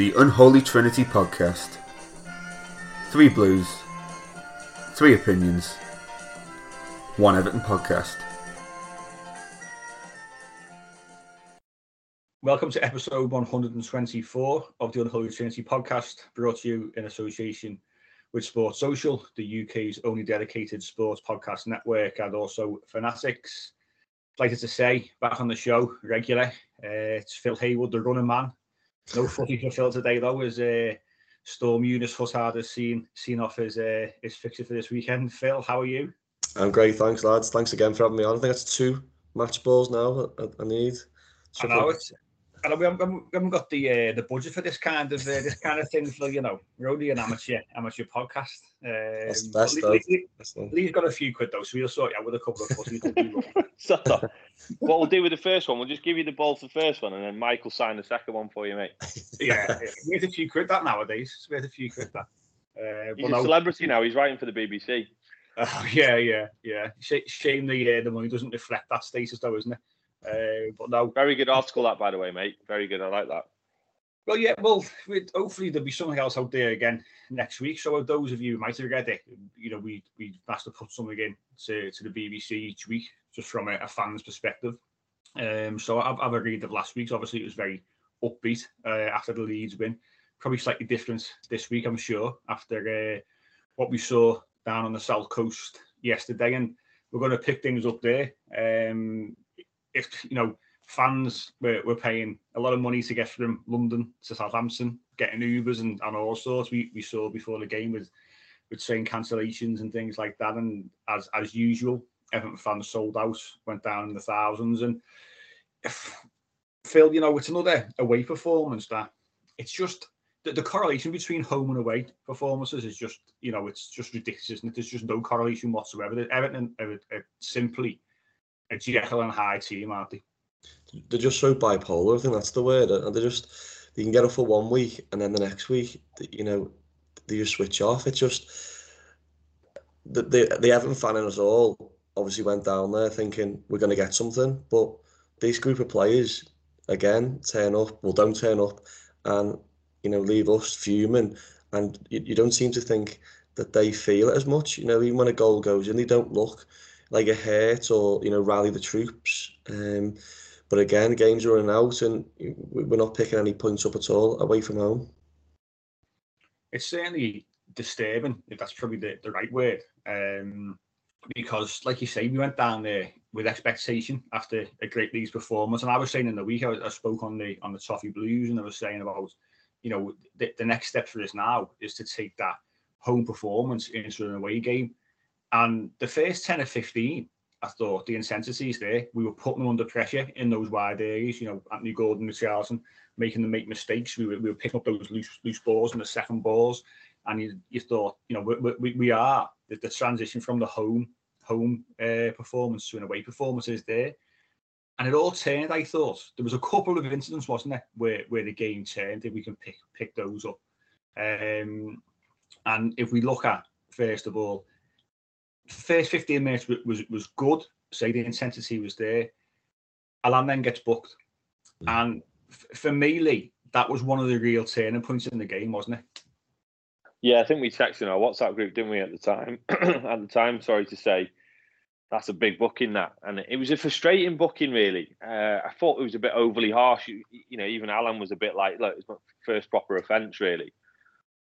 The Unholy Trinity Podcast. Three Blues, three opinions, one Everton podcast. Welcome to episode 124 of the Unholy Trinity podcast, brought to you in association with Sports Social, the UK's only dedicated sports podcast network, and also Fanatics. Delighted to say, back on the show regular, uh, it's Phill Hayward, the running man. No footy for Phill today, though, as uh, Storm Eunice Hussard has seen, seen off his, uh, his fixture for this weekend. Phill, how are you? I'm great, thanks, lads. Thanks again for having me on. I think that's two match balls now I, I need. I know it's and we haven't, we haven't got the uh, the budget for this kind of uh, this kind of thing. For you know, we're only an amateur amateur podcast. Um, That's the best, Lee, Lee, That's the- Lee's got a few quid though, so we'll sort you out with a couple of footies. So, what we'll do with the first one, we'll just give you the ball for the first one, and then Mike will sign the second one for you, mate. yeah, yeah. it's worth a few quid that nowadays. It's worth a few quid that. Uh, He's but a no, celebrity now. He's writing for the BBC. uh, yeah, yeah, yeah. Shame the uh, the money doesn't reflect that status though, isn't it? Uh, but no, Very good article, that by the way, mate. Very good. I like that. Well, yeah, well, hopefully there'll be something else out there again next week. So those of you might have read it, you know, we we asked to put something in to, to the BBC each week, just from a, a fan's perspective. Um, so I've, I've agreed of last week's. Obviously, it was very upbeat uh, after the Leeds win. Probably slightly different this week, I'm sure, after uh, what we saw down on the south coast yesterday, and we're going to pick things up there. Um, if you know fans were, were paying a lot of money to get from London to Southampton, getting Ubers and, and all sorts. We, we saw before the game with with train cancellations and things like that. And as as usual, Everton fans sold out, went down in the thousands. And if, Phill, you know, it's another away performance that it's just the, the correlation between home and away performances is just, you know, it's just ridiculous, it? There's just no correlation whatsoever. Everton are, are simply a Jekyll and Hyde team, aren't they? They're just so bipolar. I think that's the word. And they just they can get up for one week and then the next week, you know, they just switch off. It's just the the, the Everton fan in us all obviously went down there thinking we're going to get something, but this group of players again turn up, well don't turn up, and you know leave us fuming, and you, you don't seem to think that they feel it as much. You know, even when a goal goes in, they don't look like a hurt or you know rally the troops. Um, but again, games are running out, and we- we're not picking any points up at all away from home. it's certainly disturbing, if that's probably the, the right word. Um, because, like you say, we went down there with expectation after a great Leeds performance. And I was saying in the week, I, I spoke on the on the Toffee Blues, and I was saying about, you know, the, the next step for us now is to take that home performance into an away game. And the first 10 or 15, I thought the intensity is there. We were putting them under pressure in those wide areas. You know, Anthony Gordon and Charlton making them make mistakes. We were, we were picking up those loose loose balls and the second balls. And you, you thought, you know, we, we, we are the, the transition from the home home uh, performance to an away performance is there. And it all turned, I thought. There was a couple of incidents, wasn't there, where, where the game turned, if we can pick pick those up. Um, and if we look at, first of all, first 15 minutes wa- was was good. Say the intensity was there. Allan then gets booked. And f- for me, Lee, that was one of the real turning points in the game, wasn't it? Yeah, I think we texted in our WhatsApp group, didn't we, at the time? at the time, sorry to say. that's a big booking that, and it was a frustrating booking really. Uh, I thought it was a bit overly harsh. You, you, know, even Allan was a bit like, look, it's my first proper offence really,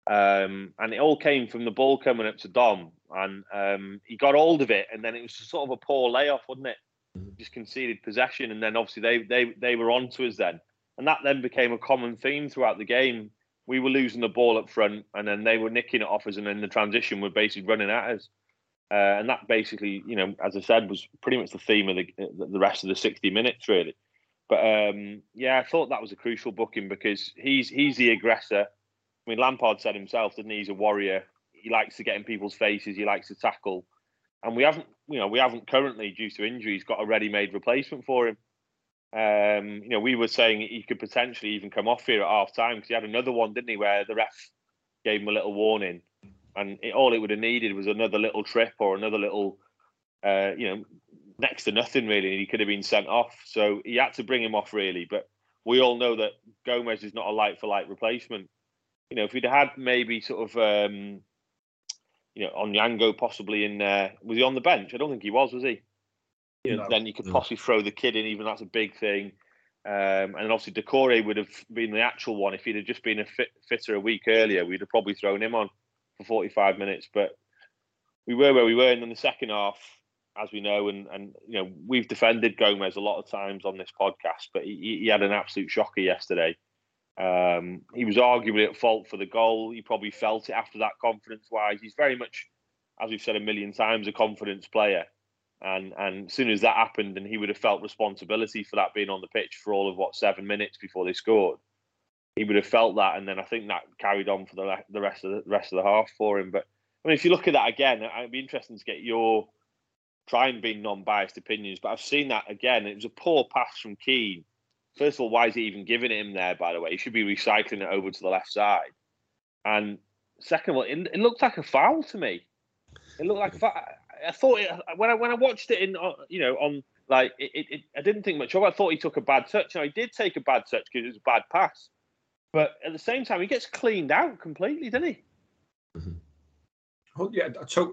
um, and it all came from the ball coming up to Dom, and um, he got hold of it, and then it was sort of a poor layoff, wasn't it? Mm-hmm. Just conceded possession, and then obviously they they they were on to us then, and that then became a common theme throughout the game. We were losing the ball up front, and then they were nicking it off us, and then the transition were basically running at us. Uh, and that basically, you know, as I said, was pretty much the theme of the the rest of the sixty minutes, really. But um, yeah, I thought that was a crucial booking because he's he's the aggressor. I mean, Lampard said himself, didn't he? He's a warrior. He likes to get in people's faces. He likes to tackle, and we haven't, you know, we haven't currently, due to injuries, got a ready-made replacement for him. Um, you know, we were saying he could potentially even come off here at half time because he had another one, didn't he, where the ref gave him a little warning and it, all it would have needed was another little trip or another little, uh, you know, next to nothing really, and he could have been sent off. So he had to bring him off really. But we all know that Gomes is not a light for light replacement. You know, if we'd had maybe sort of, um, you know, Onyango possibly in, uh, was he on the bench? I don't think he was, was he? You know, no. then you could possibly throw the kid in. Even that's a big thing. Um, and obviously, Doucouré would have been the actual one if he'd have just been a fit, fitter a week earlier. We'd have probably thrown him on for 45 minutes. But we were where we were, and in the second half, as we know, and and you know we've defended Gomes a lot of times on this podcast, but he, he had an absolute shocker yesterday. Um, he was arguably at fault for the goal. He probably felt it after that confidence-wise. He's very much, as we've said a million times, a confidence player. And and as soon as that happened, and he would have felt responsibility for that being on the pitch for all of what seven minutes before they scored he would have felt that, and then I think that carried on for the the rest of the rest of the half for him. But I mean, if you look at that again, it'd be interesting to get your try and be non-biased opinions. But I've seen that again. It was a poor pass from Keane. First of all, why is he even giving him there? By the way, he should be recycling it over to the left side. And second of all, it, it looked like a foul to me. It looked like a foul. I thought it, when I when I watched it in uh, you know on like it, it, I didn't think much of it. I thought he took a bad touch. Now he did take a bad touch because it was a bad pass. But at the same time, he gets cleaned out completely, doesn't he? Mm-hmm. Yeah,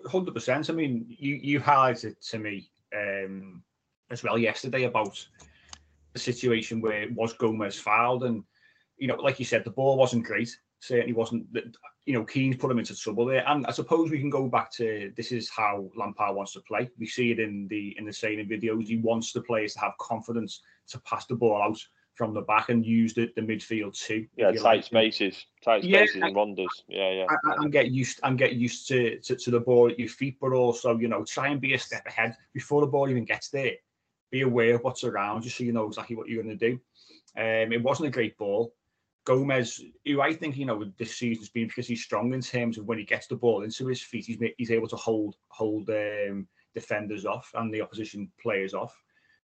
hundred percent. I mean, you you highlighted to me um, as well yesterday about the situation where it was Gomes fouled, and you know, like you said, the ball wasn't great. Certainly wasn't. That you know, Keane's put him into trouble there, and I suppose we can go back to this is how Lampard wants to play. We see it in the in the saying videos. He wants the players to have confidence to pass the ball out from the back and use it the midfield too. Yeah, tight like. spaces, tight spaces yeah, and rondos. Yeah, yeah. And, and, get used and get used to, to, to the ball at your feet, but also you know try and be a step ahead before the ball even gets there. Be aware of what's around you so you know exactly what you're going to do. Um, it wasn't a great ball. Gomes, who I think you know this season's been because he's strong in terms of when he gets the ball into his feet, he's he's able to hold hold um, defenders off and the opposition players off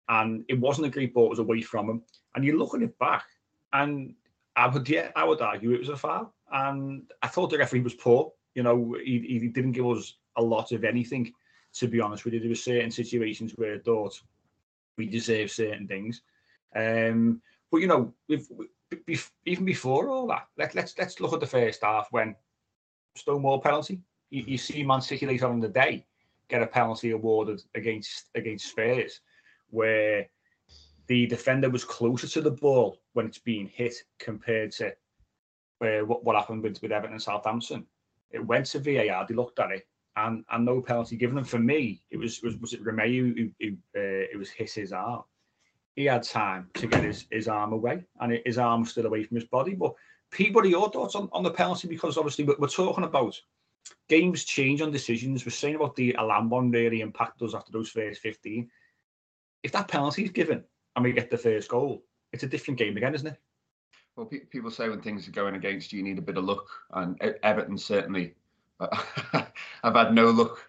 and it wasn't a great ball; it was away from him. And you look at it back, and I would yeah, I would argue it was a foul. And I thought the referee was poor. You know, he, he didn't give us a lot of anything. To be honest with you, there were certain situations where I thought we deserve certain things. Um, but you know, if, if, even before all that, let, let's let's look at the first half when Stonewall penalty. You, you see Man City later on in the day get a penalty awarded against against Spurs where the defender was closer to the ball when it's being hit compared to uh, what, what happened with, with Everton and Southampton. It went to VAR, they looked at it, and, and no penalty given. And for me, it was was, was it Romeu who, who uh, it was hit his arm. He had time to get his, his arm away, and his arm was still away from his body. But Peabody, your thoughts on, on the penalty? Because obviously we're, we're talking about games change on decisions. We're saying about the Allan one really impacted us after those first 15 if that penalty is given and we get the first goal, it's a different game again, isn't it? Well, pe- people say when things are going against you, you need a bit of luck, and Everton certainly. I've had no luck.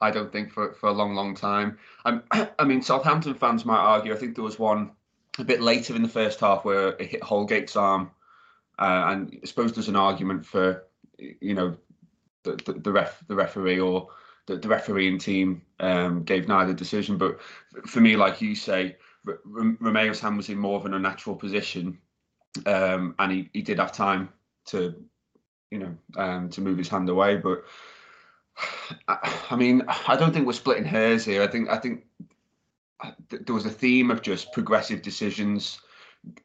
I don't think for, for a long, long time. I'm, I mean, Southampton fans might argue. I think there was one a bit later in the first half where it hit Holgate's arm, uh, and I suppose there's an argument for you know the, the, the ref the referee or the, the refereeing team um, gave neither decision. But for me, like you say, R- Romeu's hand was in more of an unnatural position, um, and he, he did have time to, you know, um, to move his hand away. But I mean, I don't think we're splitting hairs here. I think I think there was a theme of just progressive decisions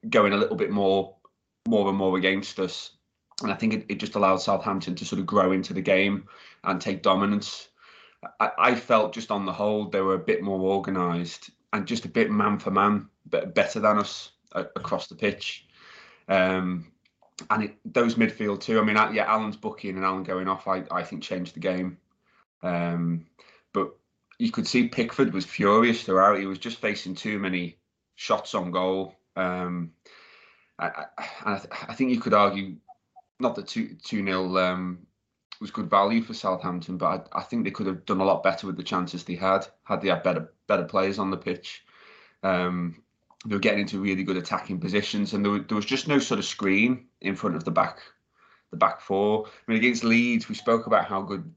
going a little bit more, more and more against us, and I think it, it just allowed Southampton to sort of grow into the game and take dominance. I, I felt just on the whole they were a bit more organised and just a bit man for man, better than us across the pitch. Um, and it, those midfield too. I mean, yeah, Allan's booking and Allan going off, I, I think changed the game. Um, but you could see Pickford was furious throughout. He was just facing too many shots on goal. Um, I, I, I, think you could argue not that two two nil um, was good value for Southampton, but I, I, think they could have done a lot better with the chances they had. Had they had better better players on the pitch, um, they were getting into really good attacking positions, and there, were, there was just no sort of screen in front of the back the back four. I mean, against Leeds, we spoke about how good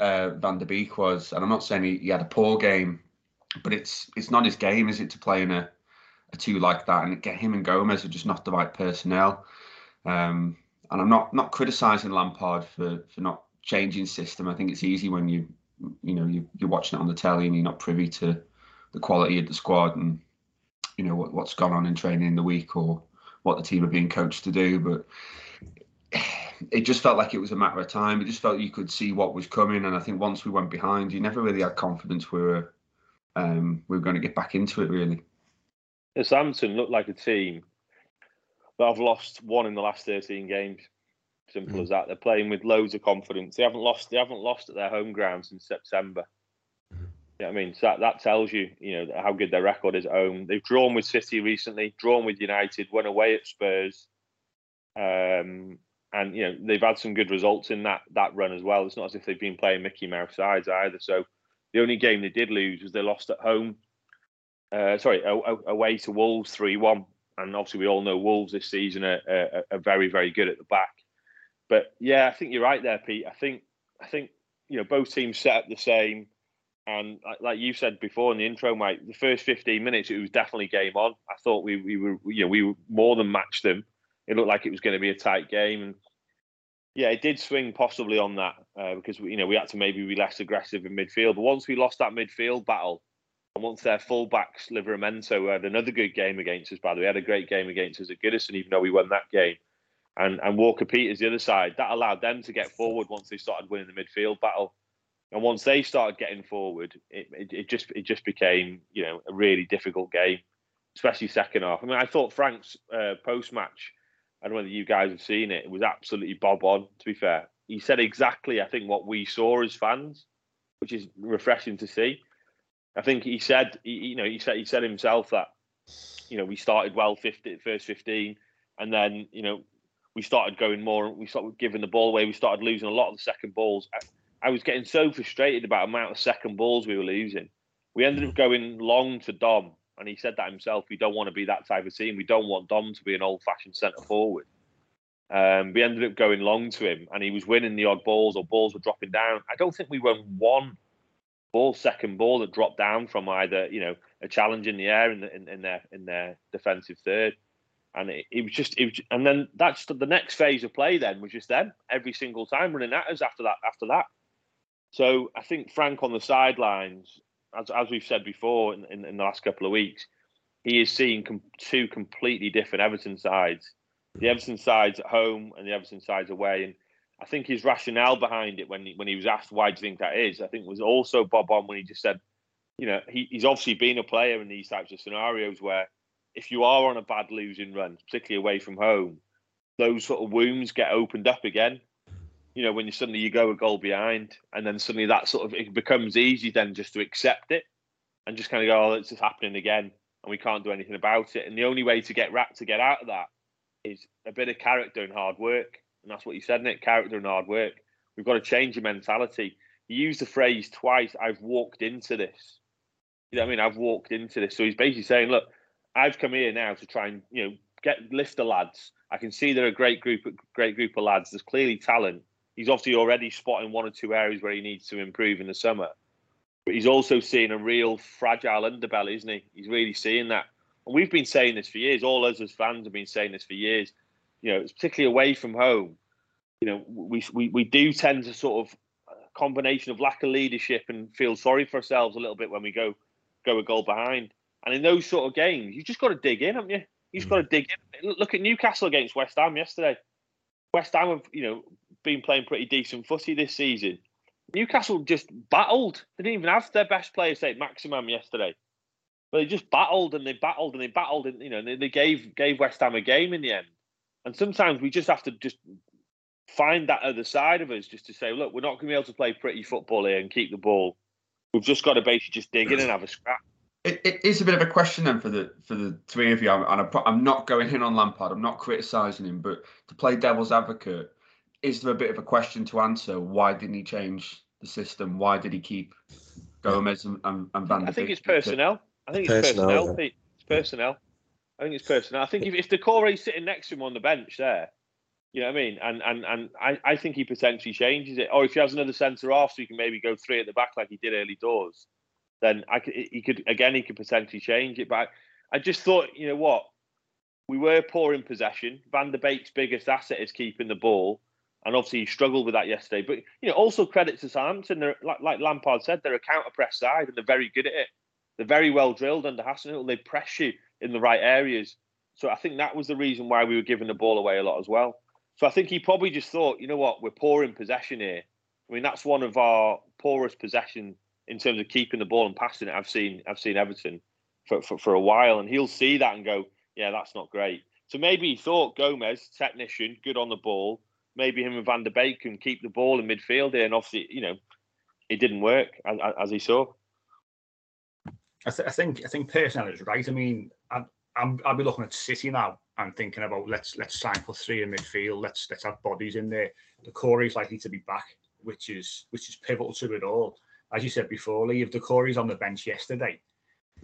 uh, Van der Beek was, and I'm not saying he, he, had a poor game, but it's it's not his game, is it, to play in a, a two like that and get him and Gomes are just not the right personnel. Um, and I'm not not criticising Lampard for for not changing system. I think it's easy when you you know you, you're watching it on the telly and you're not privy to the quality of the squad and you know what, what's gone on in training in the week or what the team are being coached to do. But it just felt like it was a matter of time. It just felt you could see what was coming, and I think once we went behind, you never really had confidence we were um, we were going to get back into it. Really, Southampton looked like a team that have lost one in the last thirteen games. Simple mm. as that. They're playing with loads of confidence. They haven't lost. They haven't lost at their home ground since September. Know I mean? So that, that tells you, you know, how good their record is at home. They've drawn with City recently, drawn with United, went away at Spurs. Um, and you know they've had some good results in that that run as well. It's not as if they've been playing Mickey Mouse sides either. So the only game they did lose was they lost at home. Uh, sorry, away to Wolves three one, and obviously we all know Wolves this season are, are, are, very very good at the back. But yeah, I think you're right there, Pete. I think I think you know both teams set up the same. And like you said before in the intro, Mike, the first 15 minutes it was definitely game on. I thought we, we were you know we more than matched them it looked like it was going to be a tight game. And yeah, it did swing possibly on that uh, because we, you know we had to maybe be less aggressive in midfield. But once we lost that midfield battle, and once their fullbacks Livramento had another good game against us, by the way, had a great game against us at Goodison, even though we won that game. And and Walker Peters the other side, that allowed them to get forward once they started winning the midfield battle. And once they started getting forward, it, it, it just it just became you know a really difficult game, especially second half. I mean, I thought Frank's uh, post match I don't know whether you guys have seen it. It was absolutely bob on. To be fair, he said exactly, I think, what we saw as fans, which is refreshing to see. I think he said, he, you know, he said he said himself that, you know, we started well 50, first fifteen, and then you know we started going more. We started giving the ball away. We started losing a lot of the second balls. I, was getting so frustrated about the amount of second balls we were losing. We ended up going long to Dom, and he said that himself. We don't want to be that type of team. We don't want Dom to be an old-fashioned centre forward. Um, we ended up going long to him, and he was winning the odd balls or balls were dropping down. I don't think we won one ball, second ball that dropped down from either you know a challenge in the air in, the, in, in their in their defensive third, and it, it was just it was, and then that's the next phase of play. Then was just them every single time running at us after that after that. So I think Frank on the sidelines as, as we've said before in, in, in, the last couple of weeks, he is seeing com- two completely different Everton sides. The Everton sides at home and the Everton sides away. And I think his rationale behind it when he, when he was asked why do you think that is, I think was also Bob on when he just said, you know, he, he's obviously been a player in these types of scenarios where if you are on a bad losing run, particularly away from home, those sort of wounds get opened up again you know, when you suddenly you go a goal behind, and then suddenly that sort of it becomes easy then just to accept it and just kind of go, oh, it's just happening again, and we can't do anything about it. And the only way to get rat to get out of that is a bit of character and hard work, and that's what you said, Nick. Character and hard work. We've got to change your mentality. You used the phrase twice. I've walked into this. You know what I mean? I've walked into this. So he's basically saying, look, I've come here now to try and you know get lift the lads. I can see they're a great group, great group of lads. There's clearly talent he's obviously already spotting one or two areas where he needs to improve in the summer. But he's also seeing a real fragile underbelly, isn't he? He's really seeing that. And we've been saying this for years. All us as fans have been saying this for years. You know, it's particularly away from home. You know, we we, we do tend to sort of combination of lack of leadership and feel sorry for ourselves a little bit when we go go a goal behind. And in those sort of games, you just got to dig in, haven't you? You just got to mm. dig in. Look at Newcastle against West Ham yesterday. West Ham have, you know, been playing pretty decent footy this season. Newcastle just battled. They didn't even have their best player, Saint-Maximin, yesterday. But they just battled and they battled and they battled and you know they, they gave gave West Ham a game in the end. And sometimes we just have to just find that other side of us just to say, look, we're not going to be able to play pretty football here and keep the ball. We've just got to basically just dig in and have a scrap. It, it is a bit of a question then for the for the three of you, and I'm, I'm not going in on Lampard. I'm not criticising him, but to play devil's advocate, is there a bit of a question to answer? Why didn't he change the system? Why did he keep Gomes and, and, and Van? I think it's personnel. I think it's personnel. personnel yeah. It's personnel. I think it's personnel. I think if, if Doucouré's sitting next to him on the bench there, you know what I mean? And and and I, I think he potentially changes it. Or if he has another centre off, so he can maybe go three at the back like he did early doors, then I could, he could again he could potentially change it. But I, I just thought, you know what, we were poor in possession. Van der Beek's biggest asset is keeping the ball, and obviously he struggled with that yesterday. But you know, also credit to Southampton. They're like, like Lampard said, they're a counter press side and they're very good at it. They're very well drilled under Hasenhüttl. They press you in the right areas. So I think that was the reason why we were giving the ball away a lot as well. So I think he probably just thought, you know what, we're poor in possession here. I mean, that's one of our poorest possession in terms of keeping the ball and passing it. I've seen I've seen Everton for, for, for a while, and he'll see that and go, yeah, that's not great. So maybe he thought Gomes, technician, good on the ball. Maybe him and Van der Beek can keep the ball in midfield here, and obviously, you know, it didn't work as, as he saw. I, th- I, think I think personally is right. I mean, I, I'm, I'll be looking at City now and thinking about let's let's sign for three in midfield. Let's let's have bodies in there. Doucouré is likely to be back, which is which is pivotal to it all. As you said before, Lee, if Doucouré is on the bench yesterday,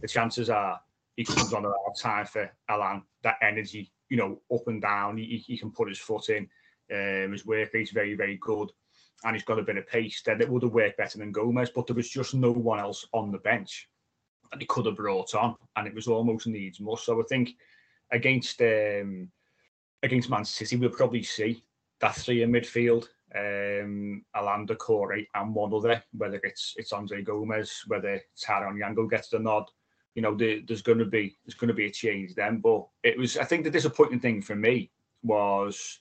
the chances are he comes on around time for Allan. That energy, you know, up and down. He, he can put his foot in. Um, his work rate's very very good, and he's got a bit of pace. Then it would have worked better than Gomes, but there was just no one else on the bench that he could have brought on, and it was almost needs more. So I think against um, against Man City, we'll probably see that three in midfield. Um, Allan Doucouré and one other, whether it's it's Andre Gomes, whether Tyler Onyango gets the nod, you know, the, there's going to be there's going to be a change then. But it was, I think, the disappointing thing for me was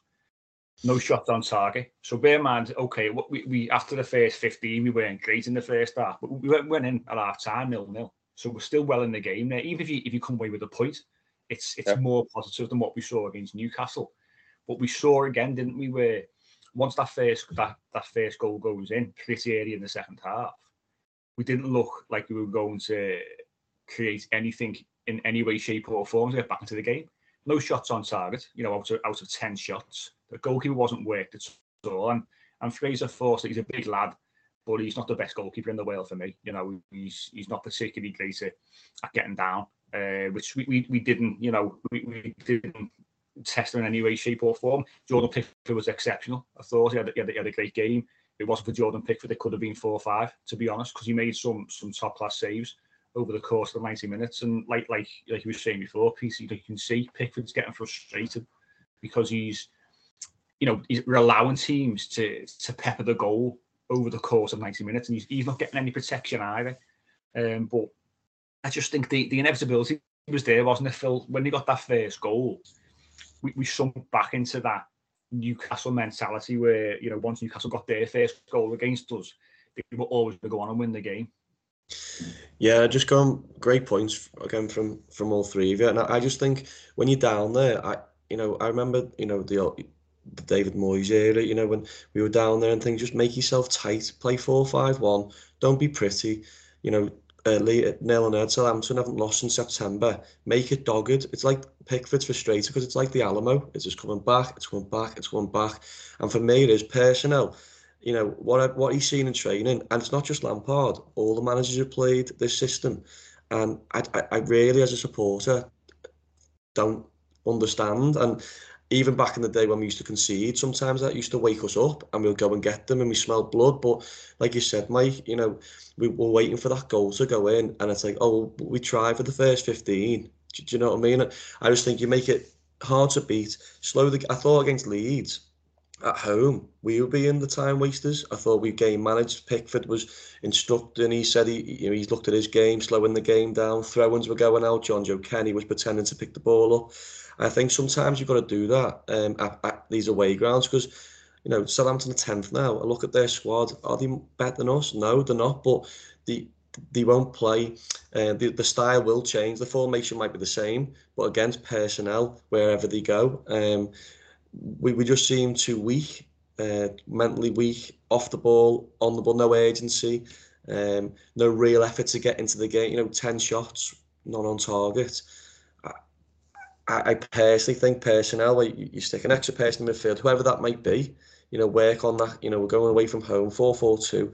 no shots on target. So bear in mind, okay, we, we after the first 15, we weren't great in the first half, but we went, went in at half time nil nil. So we're still well in the game there. Even if you if you come away with a point, it's it's yeah. more positive than what we saw against Newcastle. But we saw again, didn't we? Where once that first that, that first goal goes in, pretty early in the second half, we didn't look like we were going to create anything in any way, shape, or form to get back into the game. No shots on target, you know, out of out of ten shots. The goalkeeper wasn't worked at all, and and Fraser Forster, he's a big lad, but he's not the best goalkeeper in the world for me. You know, he's he's not particularly great at, at getting down uh, which we, we, we didn't, you know, we, we didn't test him in any way, shape, or form. Jordan Pickford was exceptional. I thought he had, he had, he had a great game. If it wasn't for Jordan Pickford, it could have been four or five, to be honest, because he made some some top class saves over the course of the 90 minutes. And like like like you were saying before, PC, you can see Pickford's getting frustrated because he's, you know, he's, we're allowing teams to to pepper the goal over the course of 90 minutes, and he's, he's not getting any protection either. Um, but I just think the, the inevitability was there, wasn't it, Phill? When he got that first goal, we, we sunk back into that Newcastle mentality where, you know, once Newcastle got their first goal against us, they were always going to go on and win the game. Yeah, just going great points again from from all three of you, and I, I just think when you're down there, I you know I remember you know the, the David Moyes era, you know when we were down there and things, just make yourself tight, play four five one, don't be pretty, you know uh, nil and nil Southampton haven't lost in September. Make it dogged. It's like Pickford's frustrated because it's like the Alamo. It's just coming back. It's coming back. It's coming back. And for me, it is personnel. You know what what he's seen in training, and it's not just Lampard. All the managers have played this system, and I, I, I really, as a supporter, don't understand. And even back in the day when we used to concede, sometimes that used to wake us up and we'll go and get them and we smell blood. But like you said, Mike, you know, we were waiting for that goal to go in and it's like, oh, we try for the first 15. Do, do you know what I mean? I just think you make it hard to beat. Slow the. I thought against Leeds, at home, we will be in the time wasters. I thought we game managed. Pickford was instructing. He said he, you know, he's looked at his game, slowing the game down. Throw-ins were going out. Jonjoe Kenny was pretending to pick the ball up. I think sometimes you've got to do that um, at, at these away grounds because, you know, Southampton are 10th now. I look at their squad. Are they better than us? No, they're not. But the they won't play. Uh, the, the style will change. The formation might be the same, but against personnel, wherever they go, um, we, we just seem too weak, uh, mentally weak, off the ball, on the ball, no agency, um, no real effort to get into the game. You know, 10 shots, not on target. I, I personally think personnel, like you, you stick an extra person in midfield, whoever that might be, you know, work on that. You know, we're going away from home, 4 4 2.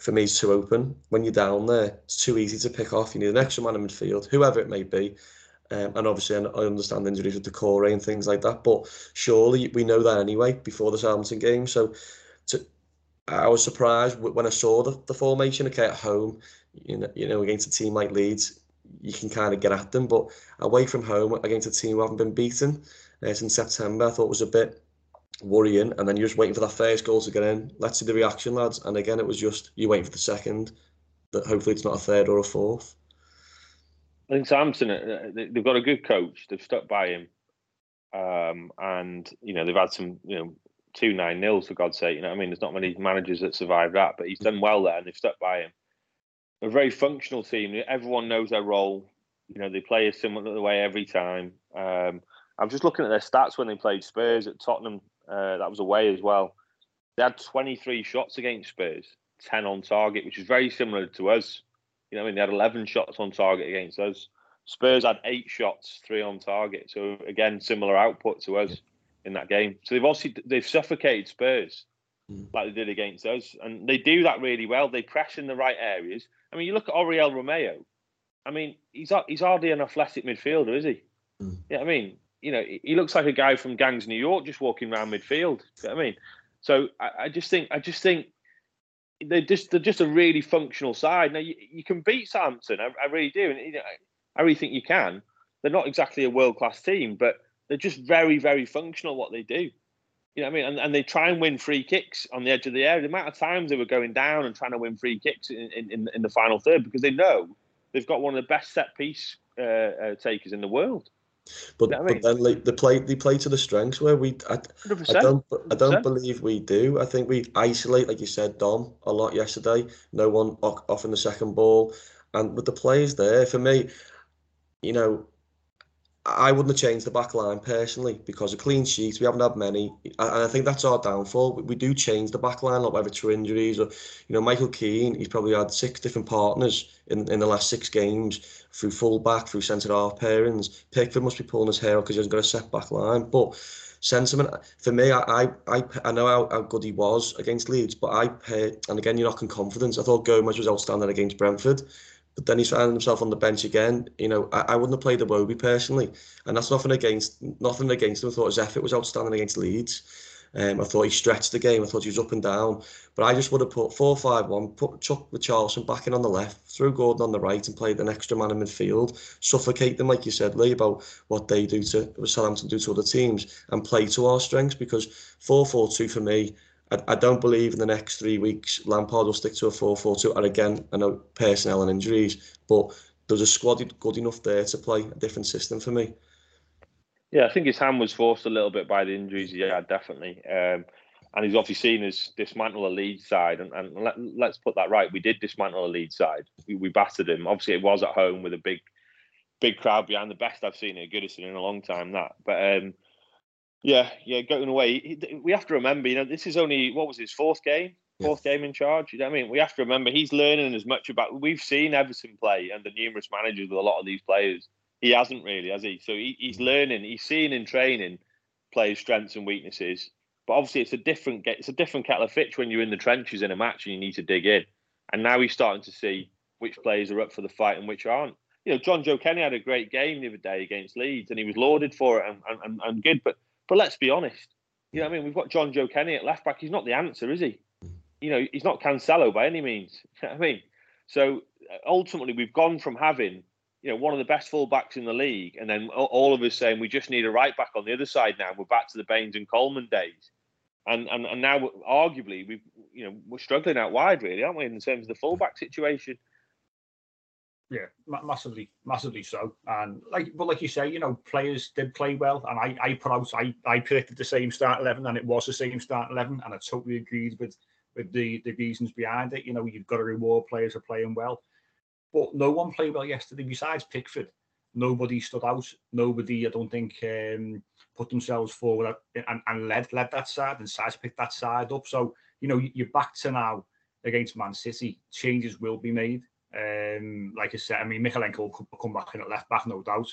For me, it's too open. When you're down there, it's too easy to pick off. You need an extra man in midfield, whoever it may be. Um, and obviously, I understand injuries with Doucouré and things like that. But surely we know that anyway before the Southampton game. So to, I was surprised when I saw the, the formation. Okay, at home, you know, you know, against a team like Leeds, you can kind of get at them. But away from home against a team who haven't been beaten uh, since September, I thought was a bit worrying. And then you're just waiting for that first goal to get in. Let's see the reaction, lads. And again, it was just you waiting for the second. That hopefully it's not a third or a fourth. I think Samson, uh, they've got a good coach. They've stuck by him, um, and you know they've had some, you know, two nine nils for God's sake. You know, I mean, there's not many managers that survive that, but he's done well there, and they've stuck by him. A very functional team. Everyone knows their role. You know, they play a similar way every time. Um, I was just looking at their stats when they played Spurs at Tottenham. Uh, that was away as well. They had 23 shots against Spurs, 10 on target, which is very similar to us. You know, I mean, they had 11 shots on target against us. Spurs had eight shots, three on target. So again, similar output to us in that game. So they've also they've suffocated Spurs mm. like they did against us, and they do that really well. They press in the right areas. I mean, you look at Oriol Romeu. I mean, he's he's hardly an athletic midfielder, is he? Mm. Yeah, I mean, you know, he looks like a guy from Gangs New York just walking around midfield. You know I mean, so I, I just think I just think they're just they're just a really functional side. Now you, you can beat Southampton, I, I really do, and you know, I really think you can. They're not exactly a world class team, but they're just very very functional what they do. You know what I mean? And, and they try and win free kicks on the edge of the area. The amount of times they were going down and trying to win free kicks in, in, in the final third because they know they've got one of the best set piece uh, uh, takers in the world. But, you know but I mean? then like, they play they play to the strengths where we I, I don't I don't believe we do. I think we isolate like you said Dom a lot yesterday. No one off in the second ball, and with the players there for me, you know, I wouldn't have changed the back line personally because of clean sheets. We haven't had many, and I think that's our downfall. We do change the back line, like whether it's injuries or, you know, Michael Keane. He's probably had six different partners in, in the last six games through full back, through centre half pairings. Pickford must be pulling his hair because he's got a set back line, but sentiment for me, I I I know how, how good he was against Leeds, but I and again, you're knocking confidence. I thought Gomes was outstanding against Brentford. But then he's finding himself on the bench again. You know, I, I wouldn't have played Iwobi personally, and that's nothing against nothing against him. I thought his effort was outstanding against Leeds. Um, I thought he stretched the game. I thought he was up and down. But I just would have put 4 5 1, put Chuck with Charleston back in on the left, threw Gordon on the right, and played an extra man in midfield. Suffocate them, like you said, Lee, about what they do to what Southampton do to other teams, and play to our strengths because 4 4 2 for me I, I don't believe in the next three weeks Lampard will stick to a 4-4-2. And again, I know personnel and injuries, but there's a squad good enough there to play a different system for me. Yeah, I think his hand was forced a little bit by the injuries. he had, definitely. Um, and he's obviously seen us dismantle a lead side. And, and let, us put that right. We did dismantle a lead side. We, we battered him. Obviously, it was at home with a big, big crowd behind. The best I've seen at Goodison in a long time. That, but um, yeah, yeah, going away. We have to remember, you know, this is only what was his fourth game, fourth yeah. game in charge. You know what I mean? We have to remember he's learning as much about. We've seen Everton play under numerous managers with a lot of these players. He hasn't really, has he? So he, he's mm. learning. He's seeing in training players' strengths and weaknesses. But obviously, it's a different it's a different kettle of fish when you're in the trenches in a match and you need to dig in. And now he's starting to see which players are up for the fight and which aren't. You know, Jonjoe Kenny had a great game the other day against Leeds, and he was lauded for it and, and, and good. But but let's be honest. You know what I mean? We've got Jonjoe Kenny at left back. He's not the answer, is he? You know, he's not Cancelo by any means. You know I mean? So uh, ultimately, we've gone from having, you know, one of the best fullbacks in the league, and then all of us saying we just need a right back on the other side now. We're back to the Baines and Coleman days. and and, and now arguably we've you know we're struggling out wide really, aren't we, in terms of the fullback situation? Yeah, massively, massively so. And like, but like you say, you know, players did play well, and I, I put out, I, I predicted the same start eleven, and it was the same start eleven, and I totally agreed with with the the reasons behind it. You know, you've got to reward players for playing well, but no one played well yesterday besides Pickford. Nobody stood out. Nobody, I don't think, um, put themselves forward and, and led led that side and size picked that side up. So you know, you're back to now against Man City. Changes will be made. Um, like I said, I mean, Mykolenko will come back in at left back, no doubt.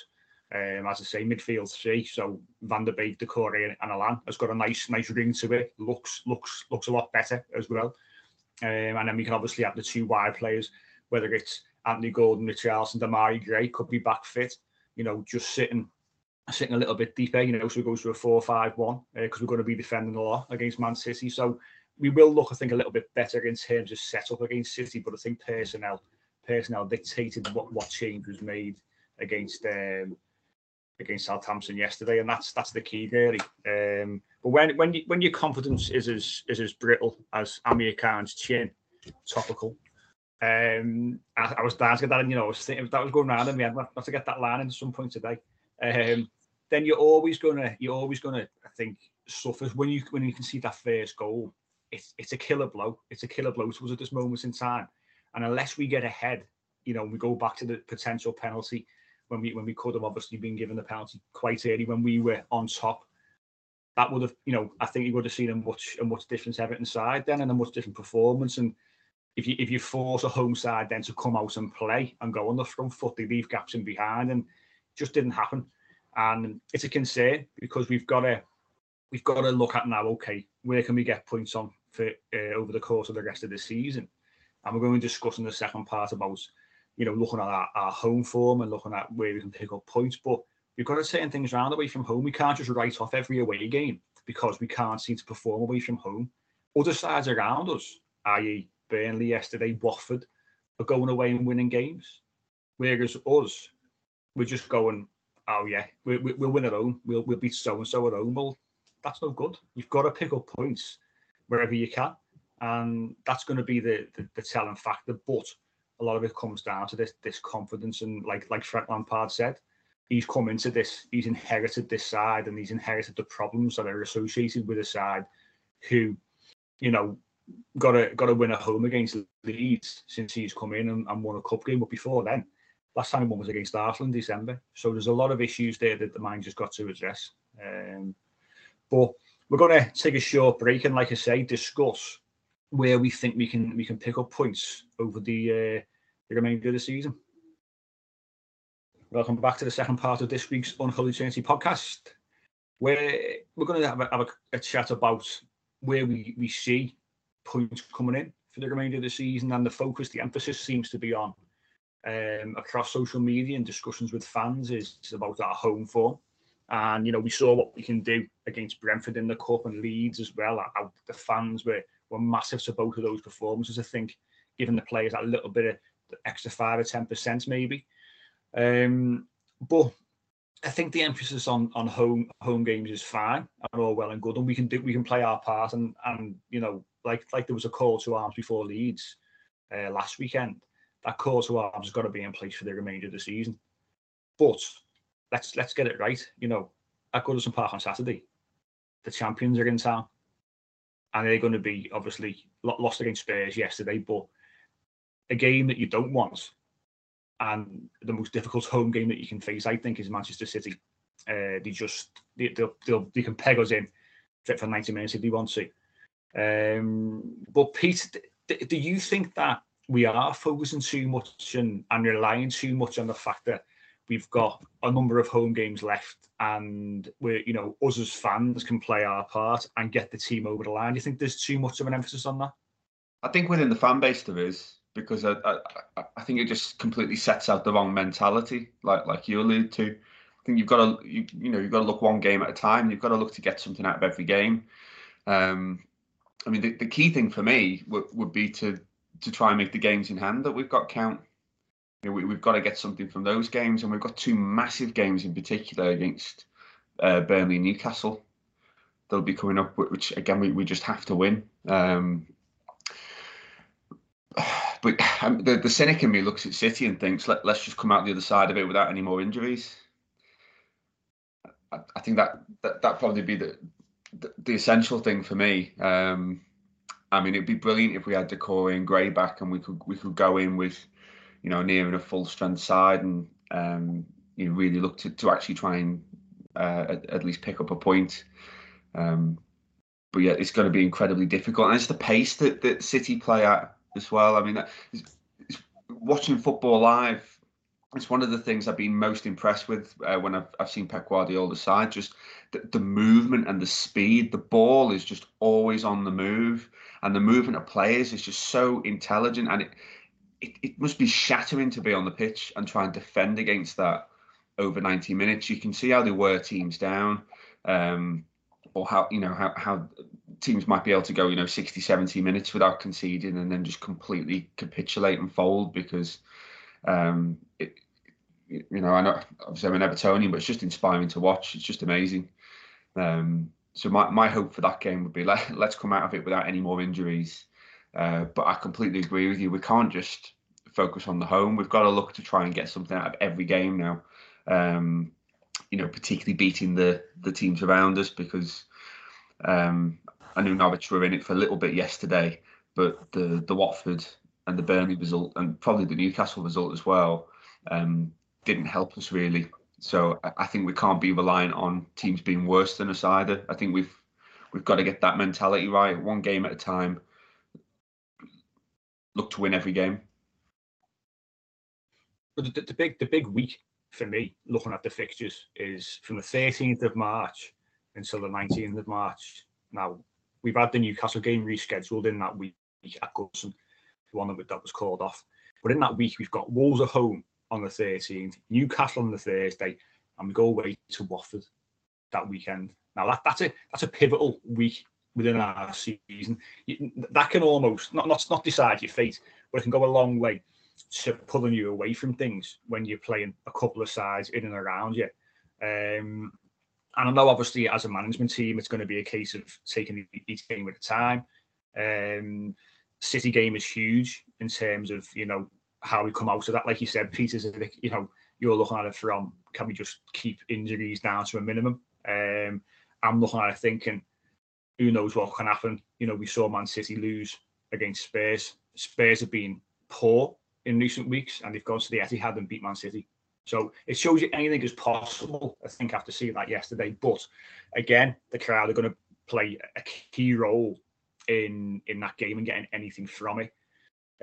Um, as I say, midfield three. So Van der Beek, Doucouré, and Allan has got a nice, nice ring to it. Looks, looks, looks a lot better as well. Um, and then we can obviously have the two wide players, whether it's Anthony Gordon, Richarlison, Demarai Gray could be back fit. You know, just sitting, sitting a little bit deeper. You know, so it goes to a four-five-one because uh, we're going to be defending a lot against Man City. So we will look, I think, a little bit better in terms of setup against City. But I think personnel personnel dictated what, what change was made against um, against Southampton yesterday, and that's that's the key really. Um, but when when you, when your confidence is as is as brittle as Amir Khan's chin, topical. Um, I, I was dancing that, and you know, I was thinking that was going around in my head. Not to get that line in some point today. Um, then you're always gonna you're always gonna I think suffer when you when you can see that first goal. It's it's a killer blow. It's a killer blow to us at this moment in time. And unless we get ahead, you know, we go back to the potential penalty when we when we could have obviously been given the penalty quite early when we were on top. That would have, you know, I think you would have seen a much a much different Everton side then and a much different performance. And if you if you force a home side then to come out and play and go on the front foot, they leave gaps in behind, and just didn't happen. And it's a concern because we've got to we've got to look at now. Okay, where can we get points on for uh, over the course of the rest of the season? And we're going to discuss in the second part about, you know, looking at our, our home form and looking at where we can pick up points. But we've got to turn things around away from home. We can't just write off every away game because we can't seem to perform away from home. Other sides around us, i.e., Burnley yesterday, Watford, are going away and winning games. Whereas us, we're just going, oh yeah, we, we, we'll win at home. We'll, we'll beat so and so at home. Well, that's no good. You've got to pick up points wherever you can and that's going to be the, the, the telling factor. But a lot of it comes down to this this confidence, and like like Frank Lampard said, he's come into this, he's inherited this side, and he's inherited the problems that are associated with a side who, you know, got to got to win at home against Leeds since he's come in and, and won a cup game. But before then, last time he won was against Arsenal in December. So there's a lot of issues there that the just got to address. Um, but we're going to take a short break and, like I say, discuss where we think we can we can pick up points over the uh, the remainder of the season. Welcome back to the second part of this week's Unholy Trinity podcast, where we're going to have, a, have a, a, chat about where we, we see points coming in for the remainder of the season, and the focus, the emphasis seems to be on um, across social media and discussions with fans is about our home form. And you know, we saw what we can do against Brentford in the cup and Leeds as well. The fans were were massive to both of those performances. I think giving the players that little bit of extra five or ten percent maybe. Um, but I think the emphasis on on home home games is fine and all well and good, and we can do we can play our part. And and you know, like like there was a call to arms before Leeds uh, last weekend. That call to arms has got to be in place for the remainder of the season. But let's let's get it right. You know, at Goodison Park on Saturday, the champions are in town and they're going to be obviously lost against Spurs yesterday, but a game that you don't want, and the most difficult home game that you can face, I think, is Manchester City. Uh, they just they, they'll, they'll, they can peg us in for 90 minutes if they want to. Um, but Pete, do you think that we are focusing too much and, and relying too much on the fact that we've got a number of home games left and we're you know us as fans can play our part and get the team over the line. Do you think there's too much of an emphasis on that? I think within the fan base there is because I, I, I think it just completely sets out the wrong mentality like like you allude to. I think you've got to you, you know you've got to look one game at a time. You've got to look to get something out of every game. Um i mean the, the key thing for me would, would be to to try and make the games in hand that we've got count you know, we, have got to get something from those games, and we've got two massive games in particular against uh, Burnley and Newcastle. they'll be coming up, which again we, we just have to win. Um, but um, the, the cynic in me looks at City and thinks, Let, let's just come out the other side of it without any more injuries. I, I think that, that that probably be the, the, the essential thing for me. Um, I mean, it'd be brilliant if we had Doucouré and Gray back and we could we could go in with, you know, nearing a full strength side and um, you really look to, to actually try and uh, at, at, least pick up a point. Um, but yeah, it's going to be incredibly difficult, and it's the pace that, that City play at as well. I mean, it's, it's, watching football live, it's one of the things I've been most impressed with uh, when I've, I've seen Pep Guardiola's side. Just the, the movement and the speed. The ball is just always on the move, and the movement of players is just so intelligent. And it, it, it must be shattering to be on the pitch and try and defend against that over 90 minutes. You can see how they were teams down. Um, or how you know how, how teams might be able to go, you know, 60, 70 minutes without conceding and then just completely capitulate and fold because, um, it, you know, I know obviously I'm an Evertonian, but it's just inspiring to watch. It's just amazing. Um, so my, my hope for that game would be let, let's come out of it without any more injuries. Uh, but I completely agree with you. We can't just focus on the home. We've got to look to try and get something out of every game now. Um, you know, particularly beating the the teams around us because um, I knew Norwich were in it for a little bit yesterday, but the the Watford and the Burnley result and probably the Newcastle result as well um, didn't help us really. So I think we can't be reliant on teams being worse than us either. I think we've we've got to get that mentality right, one game at a time. Look to win every game. But the, the big the big week for me, looking at the fixtures, is from the 13th of March until the 19th of March. Now, we've had the Newcastle game rescheduled in that week at Goodison, the one that, was called off. But in that week, we've got Wolves at home on the 13th, Newcastle on the Thursday, and we go away to Watford that weekend. Now that that's a that's a pivotal week within our season. That can almost not not not decide your fate, but it can go a long way to pulling you away from things when you're playing a couple of sides in and around you. Um, and I know obviously as a management team, it's going to be a case of taking each game at a time. Um, City game is huge in terms of you know how we come out of that. Like you said, Peter's, you know, you're looking at it from can we just keep injuries down to a minimum? Um, I'm looking at it thinking, who knows what can happen? You know, we saw Man City lose against Spurs. Spurs have been poor in recent weeks, and they've gone to the Etihad and beat Man City. So it shows you anything is possible. I think after seeing that yesterday, but again, the crowd are going to play a key role in in that game and getting anything from it.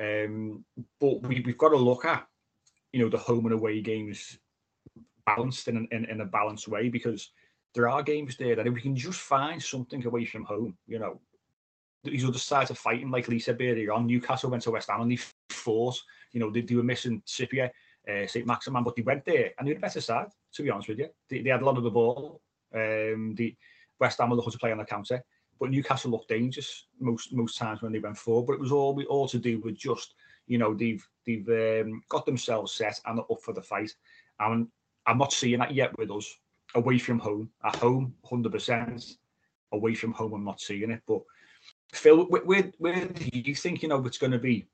Um, but we, we've got to look at you know the home and away games balanced in, in, in a balanced way because there are games there that if we can just find something away from home, you know, these other sides are fighting. Like Lee said earlier on, Newcastle went to West Ham and they fought. You know, they, they were missing Trippier uh, Saint-Maximin, but they went there and they were the better side, to be honest with you. They, they had a lot of the ball. Um, the West Ham were looking to play on the counter, but Newcastle looked dangerous most most times when they went forward. But it was all we all to do with just you know they've they've um, got themselves set and up for the fight. And I'm not seeing that yet with us away from home. At home, hundred percent. Away from home, I'm not seeing it. But Phill, where where do you think you know it's going to be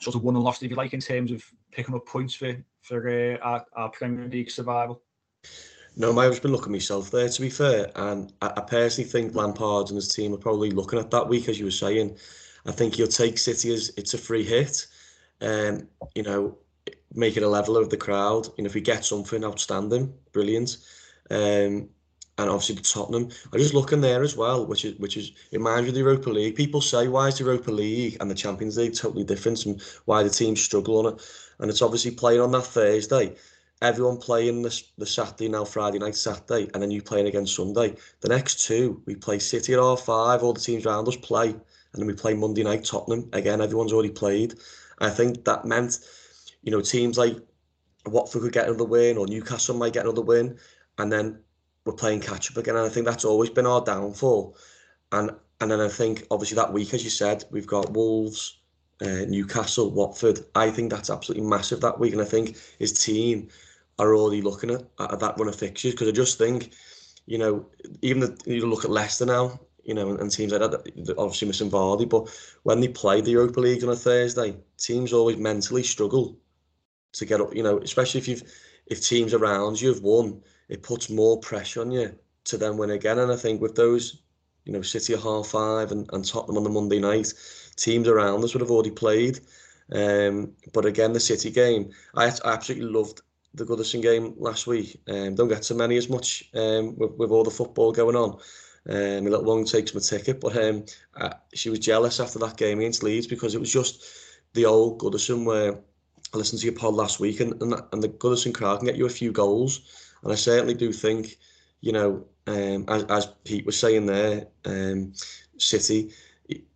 sort of won and lost, if you like, in terms of picking up points for for uh, our, our Premier League survival? No, I've just been looking myself there, to be fair. And I, I, personally think Lampard and his team are probably looking at that week, as you were saying. I think he'll take City as it's a free hit. Um, you know, make it a leveler of the crowd. You know, if we get something outstanding, brilliant. Um, and obviously the Tottenham. I just looking there as well, which is which is it reminds me of the Europa League. People say why is the Europa League and the Champions League totally different and why the teams struggle on it. And it's obviously playing on that Thursday. Everyone playing this the Saturday now, Friday night, Saturday, and then you playing again Sunday. The next two, we play City at half five, all the teams around us play, and then we play Monday night Tottenham. Again, everyone's already played. I think that meant, you know, teams like Watford could get another win or Newcastle might get another win. And then we're playing catch up again. And I think that's always been our downfall. And and then I think obviously that week, as you said, we've got Wolves, uh, Newcastle, Watford. I think that's absolutely massive that week. And I think his team are already looking at, at that run of fixtures because I just think, you know, even the, you look at Leicester now, you know, and, and teams like that, obviously missing Vardy, but when they play the Europa League on a Thursday, teams always mentally struggle to get up, you know, especially if you've, if teams around you have won, it puts more pressure on you to then win again. And I think with those, you know, City at half five and, and Tottenham on the Monday night, teams around us would have already played. Um, but again, the City game, I, I absolutely loved the Goodison game last week. Um, don't get so many as much um, with, with all the football going on. Um, my little one takes my ticket, but um, I, she was jealous after that game against Leeds because it was just the old Goodison where I listened to your pod last week and, and, and the Goodison crowd can get you a few goals. And I certainly do think, you know, um, as, as Pete was saying there, um, City,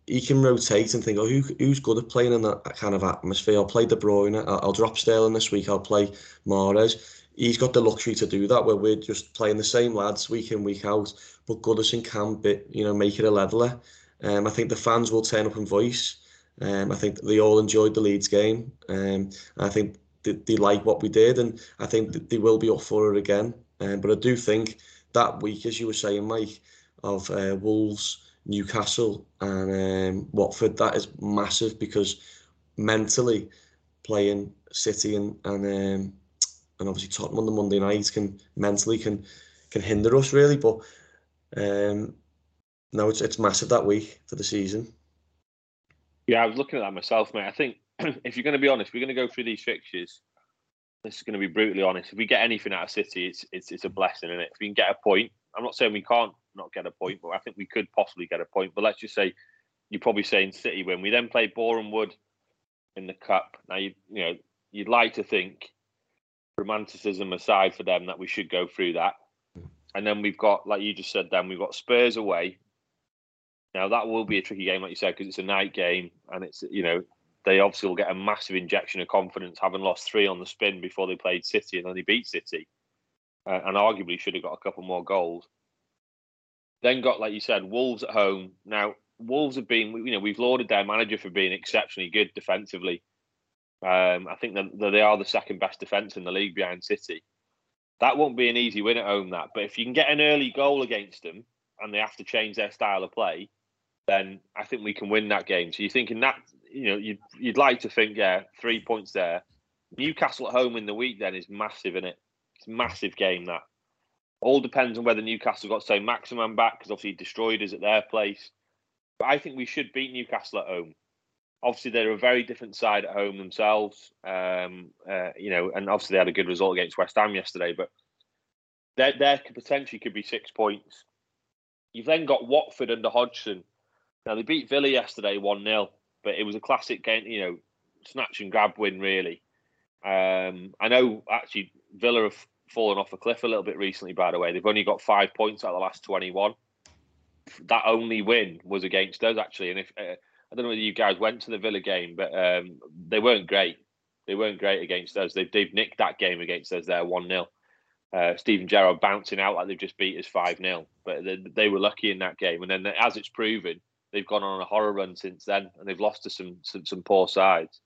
he can rotate and think, oh, who, who's good at playing in that kind of atmosphere? I'll play De Bruyne. I'll, I'll drop Sterling this week. I'll play Mahrez. He's got the luxury to do that, where we're just playing the same lads week in week out. But Goodison can, bit, you know, make it a leveler. Um, I think the fans will turn up and voice. Um, I think they all enjoyed the Leeds game. Um, I think they, they like what we did, and I think they will be up for it again. Um, but I do think that week, as you were saying, Mike, of uh, Wolves Newcastle and um, Watford, that is massive because mentally playing City and and um, and obviously Tottenham on the Monday night can mentally can can hinder us really. But um, no, it's it's massive that week for the season. Yeah, I was looking at that myself, mate. I think if you're going to be honest, we're going to go through these fixtures. This is going to be brutally honest. If we get anything out of City, it's it's it's a blessing, isn't it? If we can get a point, I'm not saying we can't not get a point, but I think we could possibly get a point. But let's just say you're probably saying City when we then play Boreham Wood in the cup. Now you you know you'd like to think romanticism aside for them that we should go through that. And then we've got, like you just said, then we've got Spurs away. Now that will be a tricky game, like you said, because it's a night game, and it's you know they obviously will get a massive injection of confidence, having lost three on the spin before they played City, and they beat City, uh, and arguably should have got a couple more goals. Then got, like you said, Wolves at home. Now, Wolves have been, you know, we've lauded their manager for being exceptionally good defensively. Um, I think that they are the second best defence in the league behind City. That won't be an easy win at home, that. But if you can get an early goal against them and they have to change their style of play, then I think we can win that game. So you're thinking that, you know, you'd, you'd like to think, yeah, three points there. Newcastle at home in the week then is massive, in it? It's massive game, that. All depends on whether Newcastle got Saint-Maximin back because obviously destroyed us at their place. But I think we should beat Newcastle at home. Obviously, they're a very different side at home themselves. Um, uh, you know, and obviously they had a good result against West Ham yesterday. But there, there could potentially could be six points. You've then got Watford under Hodgson. Now they beat Villa yesterday one 0 but it was a classic game. You know, snatch and grab win really. Um, I know actually Villa have fallen off a cliff a little bit recently, by the way. They've only got five points out of the last 21. That only win was against us, actually. And if uh, I don't know whether you guys went to the Villa game, but um, they weren't great. They weren't great against us. They've, they've nicked that game against us there 1 0. Uh, Steven Gerrard bouncing out like they've just beat us 5 0. But they, they, were lucky in that game. And then, as it's proven, they've gone on a horror run since then and they've lost to some, some, some poor sides.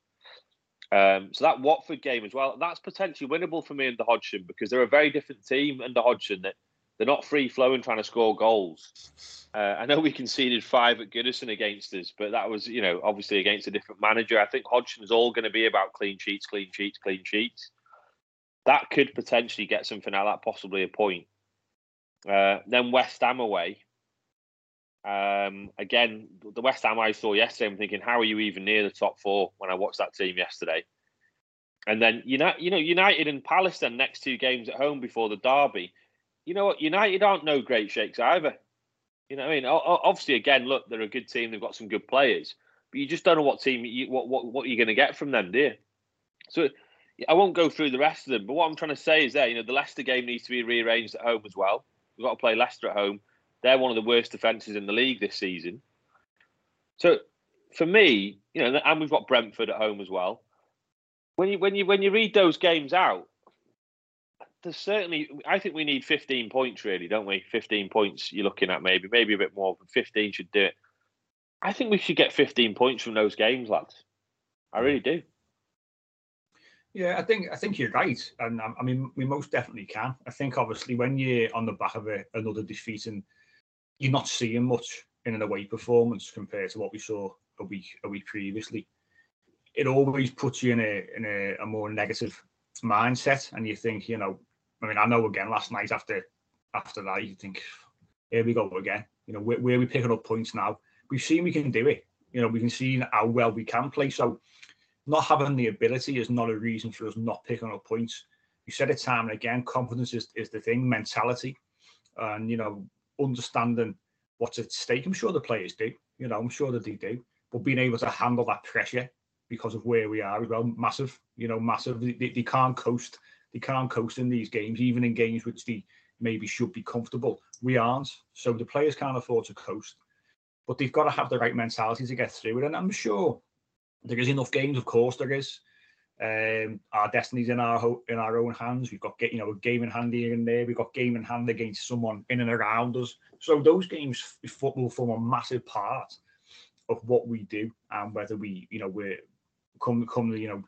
Um, so that Watford game as well, that's potentially winnable for me under Hodgson because they're a very different team under Hodgson. That they're not free flowing trying to score goals. Uh, I know we conceded five at Goodison against us, but that was you know obviously against a different manager. I think Hodgson's all going to be about clean sheets, clean sheets, clean sheets. That could potentially get something out of that, possibly a point. Uh, then West Ham away. Um, again, the West Ham I saw yesterday, I'm thinking, how are you even near the top four when I watched that team yesterday? And then you know, you know, United and Palace then next two games at home before the derby. You know what? United aren't no great shakes either. You know what I mean? Obviously, again, look, they're a good team. They've got some good players, but you just don't know what team you, what what what you're going to get from them, do you? So I won't go through the rest of them. But what I'm trying to say is that you know the Leicester game needs to be rearranged at home as well. We've got to play Leicester at home. They're one of the worst defences in the league this season. So for me, you know, and we've got Brentford at home as well. When you when you when you read those games out, there's certainly I think we need 15 points really, don't we? 15 points you're looking at maybe, maybe a bit more, but 15 should do it. I think we should get 15 points from those games, lads. I really do. Yeah, I think I think you're right, and um, I mean we most definitely can. I think obviously when you're on the back of a, another defeat and you're not seeing much in an away performance compared to what we saw a week a week previously, it always puts you in a in a, a more negative mindset, and you think, you know, I mean, I know again last night after after that, you think, here we go again. You know, where, where are we picking up points now? We've seen we can do it. You know, we can see how well we can play. So not having the ability is not a reason for us not picking up points. You said it time and again, confidence is, is the thing, mentality, and you know, understanding what's at stake. I'm sure the players do, you know, I'm sure that they do, but being able to handle that pressure because of where we are as well, massive, you know, massive. They, they can't coast, they can't coast in these games, even in games which they maybe should be comfortable. We aren't, so the players can't afford to coast, but they've got to have the right mentality to get through it. And I'm sure there is enough games, of course, there is. Um, our destiny's in our in our own hands. We've got you know a game in hand here and there. We've got game in hand against someone in and around us. So those games will form a massive part of what we do and whether we you know we're come come you know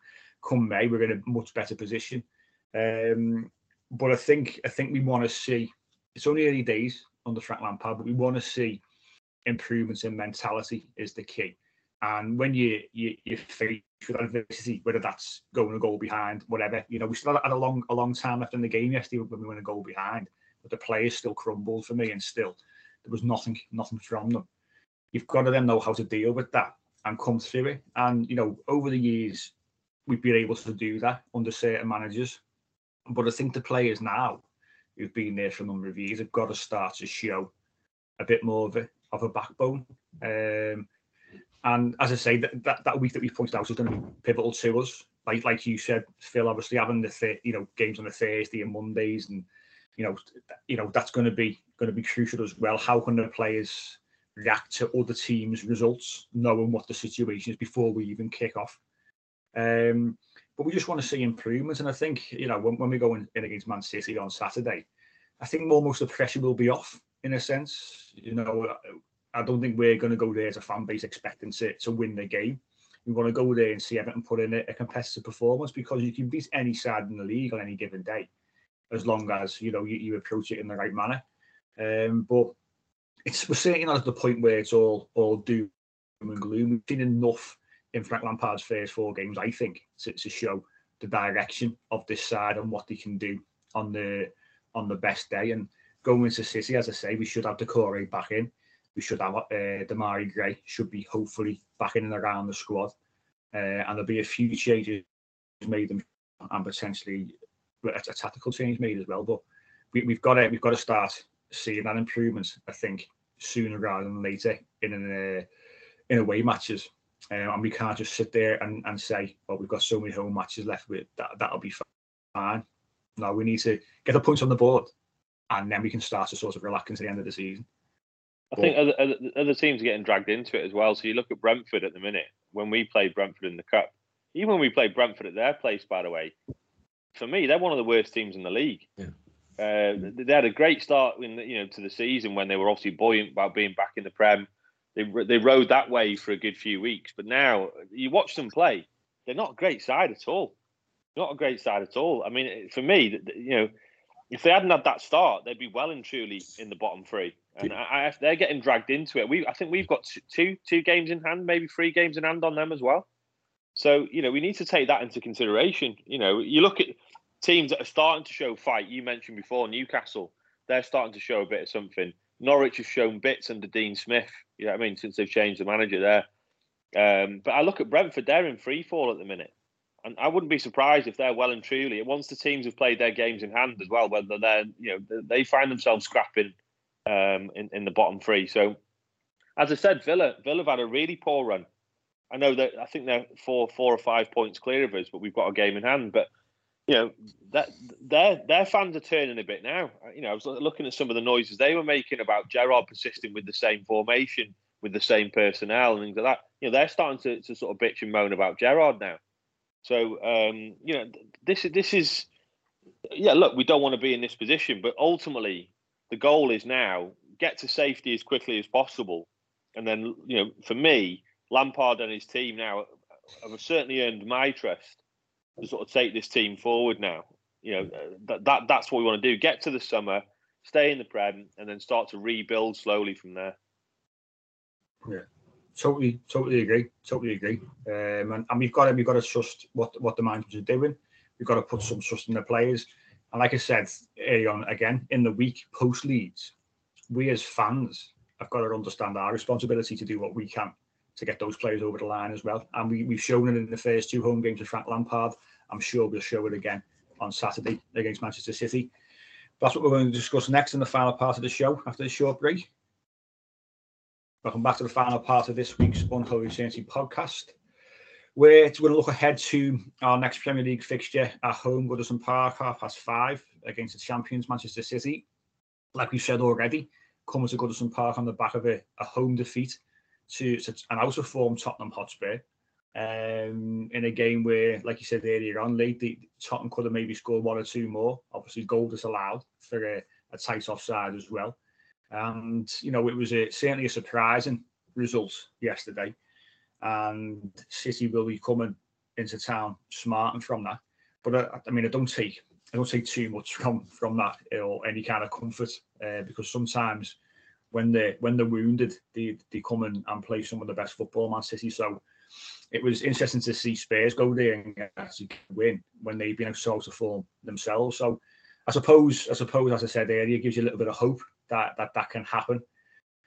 come May we're in a much better position. Um, but I think I think we want to see. It's only early days under Frank Lampard, but we want to see improvements in mentality is the key. And when you you you face with adversity, whether that's going a goal behind, whatever, you know, we still had a long a long time left in the game yesterday when we went a goal behind, but the players still crumbled for me, and still there was nothing nothing from them. You've got to then know how to deal with that and come through it. And you know, over the years, we've been able to do that under certain managers. But I think the players now who've been there for a number of years have got to start to show a bit more of a of a backbone. Um, and as I say, that, that, that week that we pointed out is going to be pivotal to us. Like like you said, Phill, obviously having the th- you know games on the Thursday and Mondays, and you know you know that's going to be going to be crucial as well. How can the players react to other teams' results, knowing what the situation is before we even kick off? Um, but we just want to see improvements, and I think you know when, when we go in, in against Man City on Saturday, I think almost the pressure will be off in a sense. You know, I don't think we're going to go there as a fan base expecting to, to win the game. We want to go there and see Everton put in a, a, competitive performance because you can beat any side in the league on any given day, as long as you know you, you approach it in the right manner. Um, but it's we're certainly not at the point where it's all all doom and gloom. We've seen enough in Frank Lampard's first four games, I think, to, to show the direction of this side and what they can do on the on the best day. And going into City, as I say, we should have the Doucouré back in we should have uh, Demarai Gray should be hopefully back in and around the squad, uh, and there'll be a few changes made them and potentially a, a tactical change made as well. But we, have got to we've got to start seeing that improvement. I think sooner rather than later in an uh, in away matches. Uh, and we can't just sit there and, and say, well, we've got so many home matches left with that that'll be fine. No, we need to get the points on the board and then we can start to sort of relax into the end of the season. I think other, other, other teams are getting dragged into it as well. So you look at Brentford at the minute. When we played Brentford in the cup, even when we played Brentford at their place, by the way, for me they're one of the worst teams in the league. Yeah. Uh, they had a great start in the, you know to the season when they were obviously buoyant about being back in the Prem. They they rode that way for a good few weeks, but now you watch them play, they're not a great side at all. Not a great side at all. I mean, for me, you know, if they hadn't had that start, they'd be well and truly in the bottom three. And I, I, they're getting dragged into it. We, I think we've got two two games in hand, maybe three games in hand on them as well. So you know, we need to take that into consideration. You know, you look at teams that are starting to show fight. You mentioned before Newcastle; they're starting to show a bit of something. Norwich have shown bits under Dean Smith. You know what I mean? Since they've changed the manager there. Um, but I look at Brentford; they're in free fall at the minute. And I wouldn't be surprised if they're well and truly once the teams have played their games in hand as well, whether they're you know they find themselves scrapping um, in in the bottom three. So, as I said, Villa Villa have had a really poor run. I know that I think they're four four or five points clear of us, but we've got a game in hand. But you know that their their fans are turning a bit now. You know, I was looking at some of the noises they were making about Gerrard persisting with the same formation, with the same personnel, and things like that. You know, they're starting to, to sort of bitch and moan about Gerrard now. So um, you know, this is this is yeah. Look, we don't want to be in this position, but ultimately, the goal is now get to safety as quickly as possible, and then you know, for me, Lampard and his team now have certainly earned my trust to sort of take this team forward now. You know, that, that that's what we want to do. Get to the summer, stay in the Prem, and then start to rebuild slowly from there. Yeah, totally, totally agree. Totally agree. Um, and, and we've got to we've got to trust what what the managers are doing. We've got to put some trust in the players. And like I said early on, again in the week post Leeds, we as fans have got to understand our responsibility to do what we can to get those players over the line as well. And we, we've shown it in the first two home games of Frank Lampard. I'm sure we'll show it again on Saturday against Manchester City. That's what we're going to discuss next in the final part of the show after this short break. Welcome back to the final part of this week's Unholy Trinity podcast. We're going to look ahead to our next Premier League fixture at home, Goodison Park, half past five against the champions Manchester City. Like we've said already, coming to Goodison Park on the back of a, a home defeat to, to an out of form Tottenham Hotspur. Um, in a game where, like you said earlier on, late the Tottenham could have maybe scored one or two more. Obviously, goal disallowed for a, a tight offside as well. And you know, it was a, certainly a surprising result yesterday. And City will be coming into town smarting from that. But I, I mean, I don't take I don't take too much from from that or any kind of comfort uh, because sometimes when they when they're wounded, they they come in and play some of the best football, in Man City. So it was interesting to see Spurs go there and actually win when they've been so out of form themselves. So I suppose I suppose as I said earlier, it gives you a little bit of hope that that that can happen.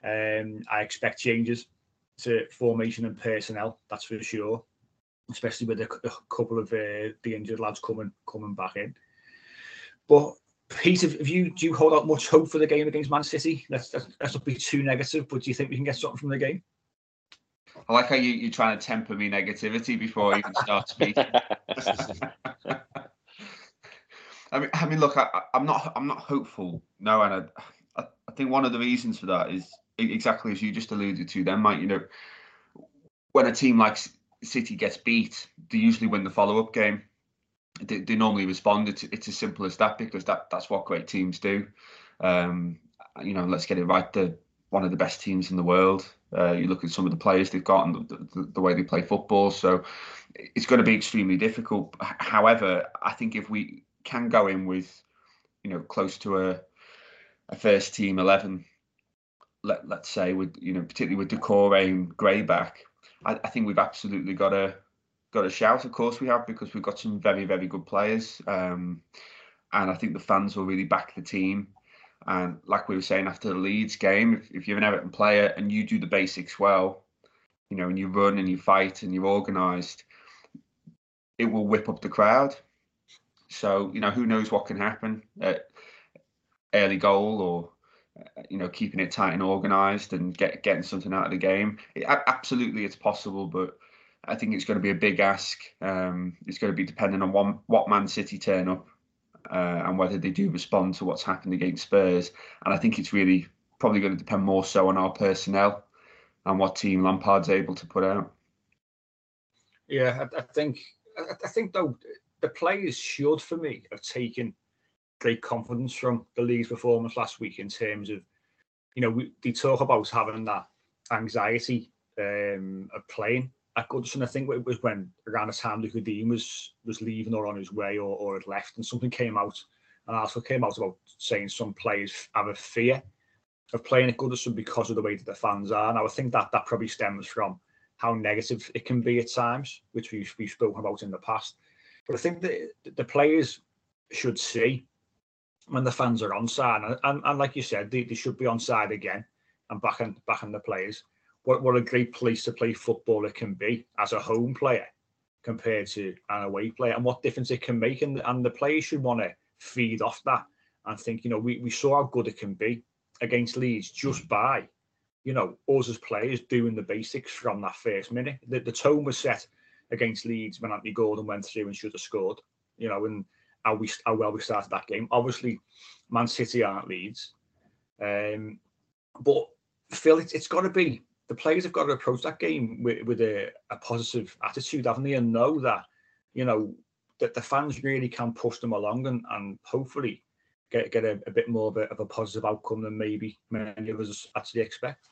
Um, I expect changes to formation and personnel, that's for sure. Especially with a, a couple of uh, the injured lads coming coming back in. But Pete, if you do you hold out much hope for the game against Man City? That's that's, let's, let's not be too negative, but do you think we can get something from the game? I like how you, you're trying to temper me negativity before I even start speaking. I mean, I mean, look, I, am not, I'm not hopeful. No, and I, I, I, think one of the reasons for that is exactly as you just alluded to. Then, Mike, you know, when a team like City gets beat, they usually win the follow-up game they, they normally respond. It's, it's as simple as that because that that's what great teams do. Um, you know, let's get it right. They're one of the best teams in the world. Uh, you look at some of the players they've got and the, the, the, way they play football. So it's going to be extremely difficult. However, I think if we can go in with, you know, close to a, a first team 11, let, let's say, with, you know, particularly with Doucouré and Gray back, I, I think we've absolutely got to got a shout. Of course, we have because we've got some very, very good players, um, and I think the fans will really back the team. And like we were saying after the Leeds game, if, if you're an Everton player and you do the basics well, you know, and you run and you fight and you're organised, it will whip up the crowd. So you know, who knows what can happen? at early goal or you know keeping it tight and organised and get getting something out of the game. It, absolutely, it's possible, but I think it's going to be a big ask. Um, it's going to be dependent on one, what Man City turn up uh, and whether they do respond to what's happened against Spurs. And I think it's really probably going to depend more so on our personnel and what team Lampard's able to put out. Yeah, I, I think I think though the players should, for me, have taken great confidence from the Leeds performance last week in terms of, you know, we, they talk about having that anxiety um, of playing at Goodison, I think it was when around the time Lucas Digne was was leaving or on his way or, or had left, and something came out, and also came out about saying some players have a fear of playing at Goodison because of the way that the fans are. Now I think that that probably stems from how negative it can be at times, which we've we've spoken about in the past. But I think that the players should see when the fans are on side, and, and, and like you said, they, they should be on side again and back and back in the players what, what a great place to play football it can be as a home player compared to an away player and what difference it can make. And, and the players should want to feed off that and think, you know, we, we saw how good it can be against Leeds just by, you know, us as players doing the basics from that first minute. The, the tone was set against Leeds when Anthony Gordon went through and should have scored, you know, and how we how well we started that game. Obviously, Man City aren't Leeds, um, but Phill, it's, it's got to be the players have got to approach that game with, with a, a positive attitude, haven't they? And know that, you know, that the fans really can push them along and, and hopefully get get a, a bit more of a, of a positive outcome than maybe many of us actually expect.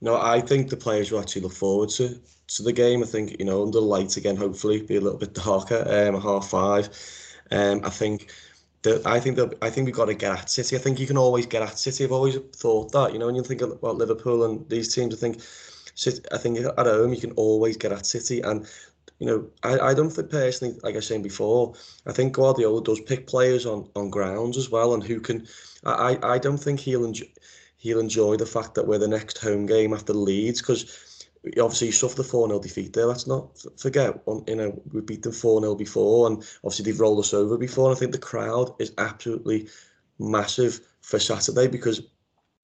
no, I think the players will actually look forward to to the game. I think you know under the lights again, hopefully be a little bit darker. Um, half five. Um, I think that I think that I think we've got to get at City. I think you can always get at City. I've always thought that. You know, when you think about Liverpool and these teams, I think I think at home you can always get at City. And you know, I, I don't think personally, like I was saying before, I think Guardiola does pick players on, on grounds as well, and who can. I, I don't think he'll enjoy he'll enjoy the fact that we're the next home game after Leeds because obviously you suffered the 4 0 defeat there. Let's not forget, you know, we beat them 4 0 before, and obviously they've rolled us over before. And I think the crowd is absolutely massive for Saturday because,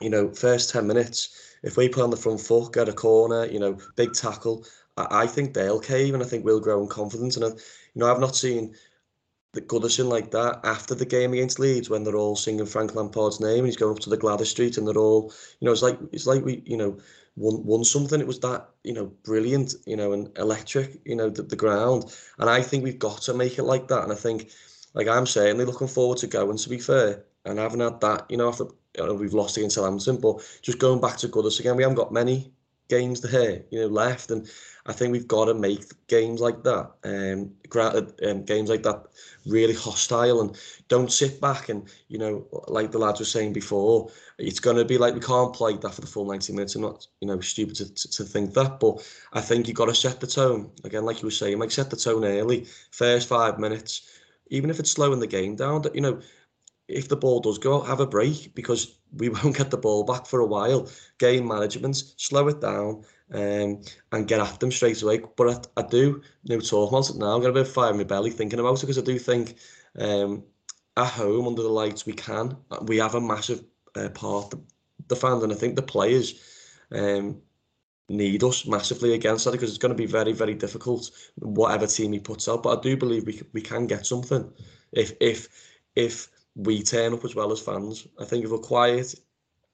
you know, first 10 minutes, if we put on the front foot, get a corner, you know, big tackle, I, I think they'll cave and I think we'll grow in confidence. And, I, you know, I've not seen the Goodison like that after the game against Leeds when they're all singing Frank Lampard's name and he's going up to the Gwladys Street and they're all, you know, it's like it's like we, you know, won won something. It was that, you know, brilliant, you know, and electric, you know, the, the ground. And I think we've got to make it like that. And I think, like I'm certainly looking forward to going. To be fair, and I haven't had that, you know, after you know, we've lost against Southampton, but just going back to Goodison again, we haven't got many games there, you know, left, and I think we've got to make games like that, um, um, games like that, really hostile, and don't sit back and you know, like the lads were saying before, it's going to be like we can't play that for the full 90 minutes. I'm not, you know, stupid to, to, to think that, but I think you've got to set the tone again, like you were saying, like set the tone early, first five minutes, even if it's slowing the game down. That you know, if the ball does go, have a break because we won't get the ball back for a while. Game management, slow it down, um, and get at them straight away. But I, I do, you know, talking about it now, I've got a bit of fire in my belly thinking about it because I do think um, at home under the lights we can. We have a massive uh, part the, the fans, and I think the players um, need us massively against that because it's going to be very, very difficult whatever team he puts out. But I do believe we we can get something if if if we turn up as well as fans. I think if we're quiet,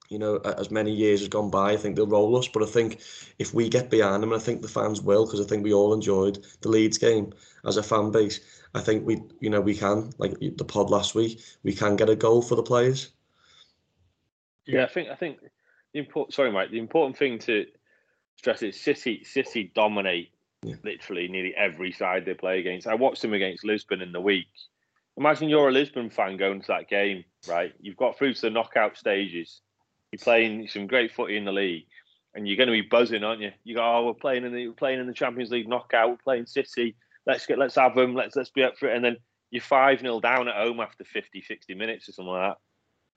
you know, as many years has gone by, I think they'll roll us. But I think if we get behind them, and I think the fans will, because I think we all enjoyed the Leeds game as a fan base. I think we, you know, we can, like the pod last week, we can get a goal for the players. Yeah, I think I think the important. Sorry, Mike. The important thing to stress is City. City dominate yeah. literally nearly every side they play against. I watched them against Lisbon in the week, Imagine you're a Lisbon fan going to that game, right? You've got through to the knockout stages. You're playing some great footy in the league, and you're going to be buzzing, aren't you? You go, oh, we're playing in the we're playing in the Champions League knockout. We're playing City. Let's get let's have them. Let's let's be up for it. And then you're five 0 down at home after 50, 60 minutes or something like that.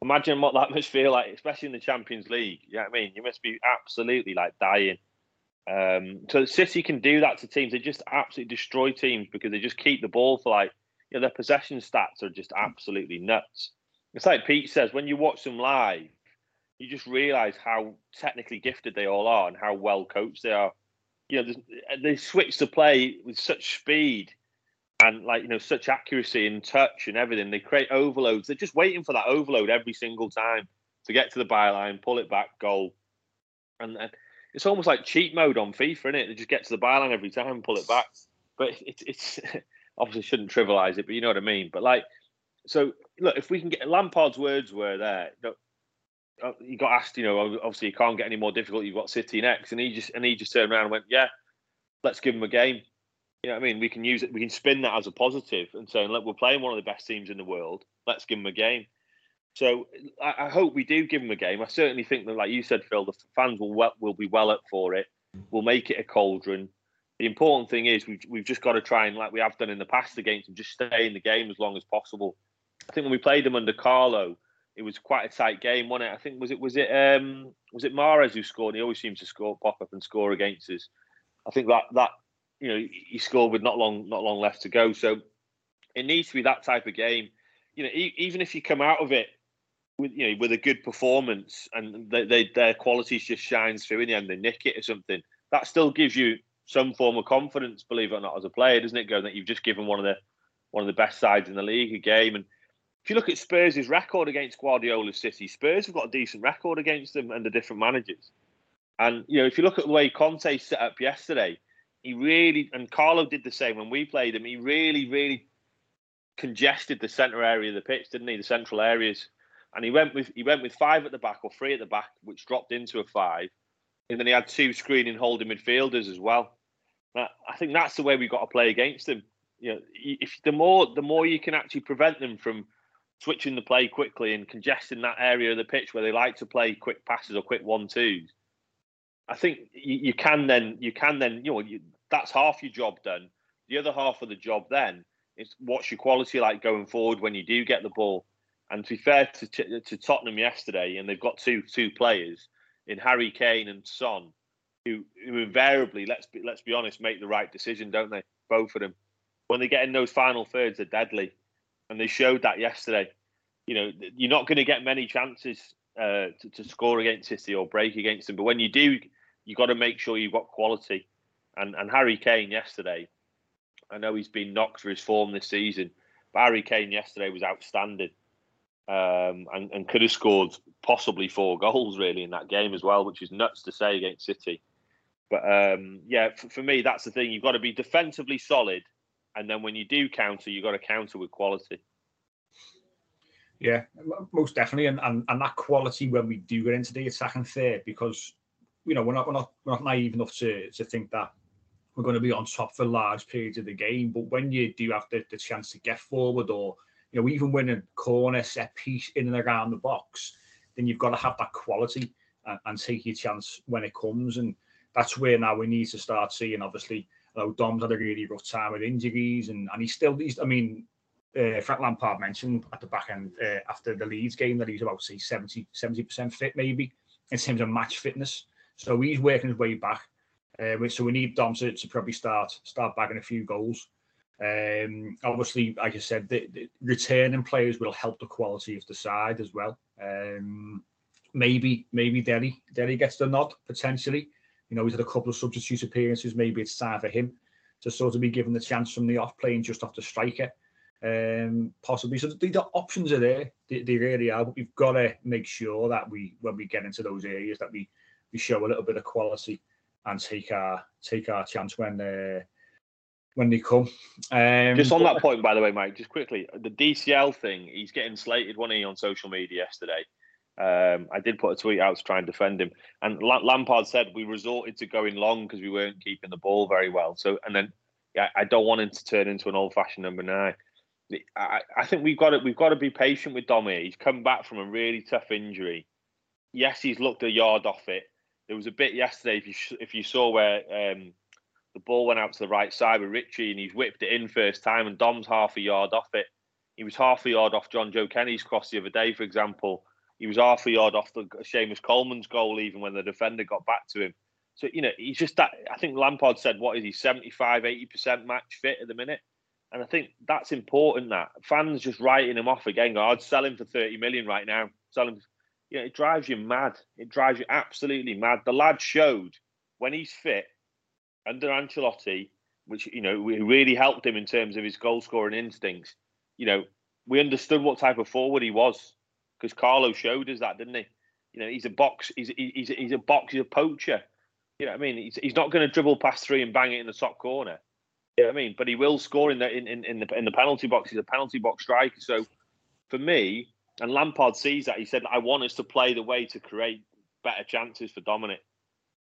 Imagine what that must feel like, especially in the Champions League. You know what I mean? You must be absolutely like dying. Um, so City can do that to teams. They just absolutely destroy teams because they just keep the ball for like you know, their possession stats are just absolutely nuts. It's like Pete says, when you watch them live, you just realise how technically gifted they all are and how well coached they are. You know, uh, they switch to play with such speed and like you know such accuracy and touch and everything. They create overloads. They're just waiting for that overload every single time to get to the byline, pull it back, goal. And, and it's almost like cheat mode on FIFA, isn't it? They just get to the byline every time, and pull it back. But it's it's obviously shouldn't trivialize it, but you know what I mean. But like, so look, if we can get Lampard's words were there. You uh, got asked, you know, obviously you can't get any more difficult. You've got City next, and he just and he just turned around and went, "Yeah, let's give him a game." You know what I mean? We can use it. We can spin that as a positive and saying, "Look, we're playing one of the best teams in the world. Let's give him a game." So I, I hope we do give him a game. I certainly think that, like you said, Phill, the fans will well, will be well up for it. We'll make it a cauldron the important thing is we've, we've just got to try and, like we have done in the past against them, just stay in the game as long as possible. I think when we played them under Carlo, it was quite a tight game, wasn't it? I think was it was it um was it Mahrez who scored? He always seems to score, pop up and score against us. I think that that you know he scored with not long not long left to go. So it needs to be that type of game. You know, e- even if you come out of it with you know with a good performance and they, they, their qualities just shines through in the end, they nick it or something. That still gives you some form of confidence, believe it or not, as a player, doesn't it? Going that you've just given one of the one of the best sides in the league a game. And if you look at Spurs' record against Guardiola's City, Spurs have got a decent record against them and the different managers. And you know, if you look at the way Conte set up yesterday, he really and Carlo did the same when we played him. He really, really congested the centre area of the pitch, didn't he? The central areas. And he went with he went with five at the back or three at the back, which dropped into a five and then he had two screening holding midfielders as well. I think that's the way we've got to play against them. You know, if the more the more you can actually prevent them from switching the play quickly and congesting that area of the pitch where they like to play quick passes or quick one twos, I think you, you, can then you can then you know you, that's half your job done. The other half of the job then is what's your quality like going forward when you do get the ball. And to be fair to, to Tottenham yesterday, and they've got two two players in Harry Kane and Son, who, who invariably let's be let's be honest make the right decision, don't they? Both of them. When they get in those final thirds, they're deadly and they showed that yesterday. You know, you're not going to get many chances uh, to, to, score against City or break against them, but when you do, you've got to make sure you've got quality. And and Harry Kane yesterday, I know he's been knocked for his form this season, but Harry Kane yesterday was outstanding. Um, and, and could have scored possibly four goals really in that game as well, which is nuts to say against City. But um, yeah, for, for, me, that's the thing. You've got to be defensively solid and then when you do counter, you've got to counter with quality. Yeah, most definitely, and, and and that quality when we do get into the attacking third, because you know we're not we're not we're not naive enough to to think that we're going to be on top for large periods of the game. But when you do have the, the chance to get forward, or you know even win a corner, set piece in and around the box, then you've got to have that quality and, and take your chance when it comes. And that's where now we need to start seeing, obviously Though Dom's had a really rough time with injuries, and, and he's still, he's, I mean, uh, Frank Lampard mentioned at the back end uh, after the Leeds game that he's about, say, 70, 70% fit maybe in terms of match fitness. So he's working his way back. Uh, so we need Dom to, to probably start start bagging a few goals. Um, obviously, like I said, the, the, returning players will help the quality of the side as well. Um, maybe maybe Dele Dele gets the nod potentially. You know, he's had a couple of substitute appearances. Maybe it's time for him to sort of be given the chance from the off playing just off the striker, um, possibly. So the, the options are there. They, they, really are. But we've got to make sure that we, when we get into those areas, that we we show a little bit of quality and take our take our chance when uh, when they come. Um, just on that point, by the way, Mike, just quickly, the DCL thing, he's getting slated, one he, on social media yesterday. Um, I did put a tweet out to try and defend him, and Lampard said we resorted to going long because we weren't keeping the ball very well. So, and then yeah, I don't want him to turn into an old-fashioned number nine. I, I think we've got to we've got to be patient with Domi. He's come back from a really tough injury. Yes, he's looked a yard off it. There was a bit yesterday if you if you saw where um, the ball went out to the right side with Richie and he's whipped it in first time and Dom's half a yard off it. He was half a yard off Jonjoe Kenny's cross the other day, for example. He was half a yard off the Seamus Coleman's goal, even when the defender got back to him. So, you know, he's just that. I think Lampard said, what is he, 75, 80% match fit at the minute? And I think that's important that fans just writing him off again. Go, I'd sell him for 30 million right now. Sell him. You know, it drives you mad. It drives you absolutely mad. The lad showed when he's fit under Ancelotti, which, you know, really helped him in terms of his goal scoring instincts. You know, we understood what type of forward he was because Carlo showed us that, didn't he? You know, he's a box, he's he's he's a box, he's a poacher. You know what I mean? He's, he's not going to dribble past three and bang it in the top corner. You know what I mean? But he will score in the in, in, in the in the penalty box. He's a penalty box striker. So for me, and Lampard sees that, he said, I want us to play the way to create better chances for Dominic.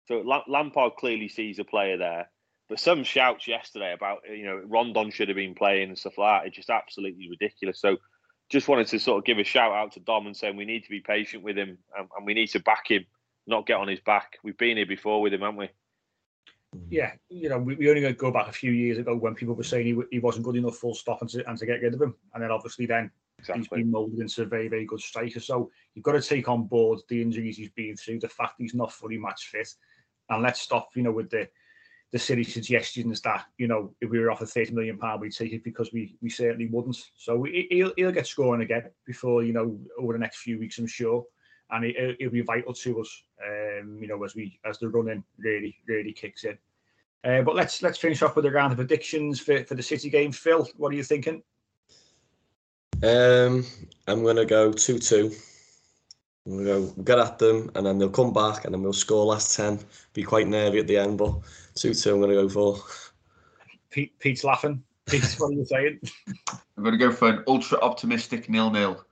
So Lampard clearly sees a player there. But some shouts yesterday about you know Rondon should have been playing and stuff like that. It's just absolutely ridiculous. So just wanted to sort of give a shout out to Dom and saying we need to be patient with him and, and we need to back him, not get on his back. We've been here before with him, haven't we? Yeah, you know, we, we only go back a few years ago when people were saying he, he wasn't good enough full stop and to, and to get rid of him. And then obviously then exactly. he's been moulded into a very, very good striker. So you've got to take on board the injuries he's been through, the fact he's not fully match fit. And let's stop, you know, with the the silly suggestions that you know if we were offered thirty million pound we'd take it because we we certainly wouldn't. So he'll he'll get scoring again before you know over the next few weeks, I'm sure, and it, will be vital to us. Um, you know as we as the running really really kicks in. Uh, but let's let's finish off with a round of predictions for, for the City game. Phill, what are you thinking? Um, I'm gonna go two two. We'll go get at them, and then they'll come back, and then we'll score last ten. Be quite nervy at the end, but Two two. I'm going to go for. Pete, Pete's laughing. Pete, what are you saying? I'm going to go for an ultra optimistic nil nil.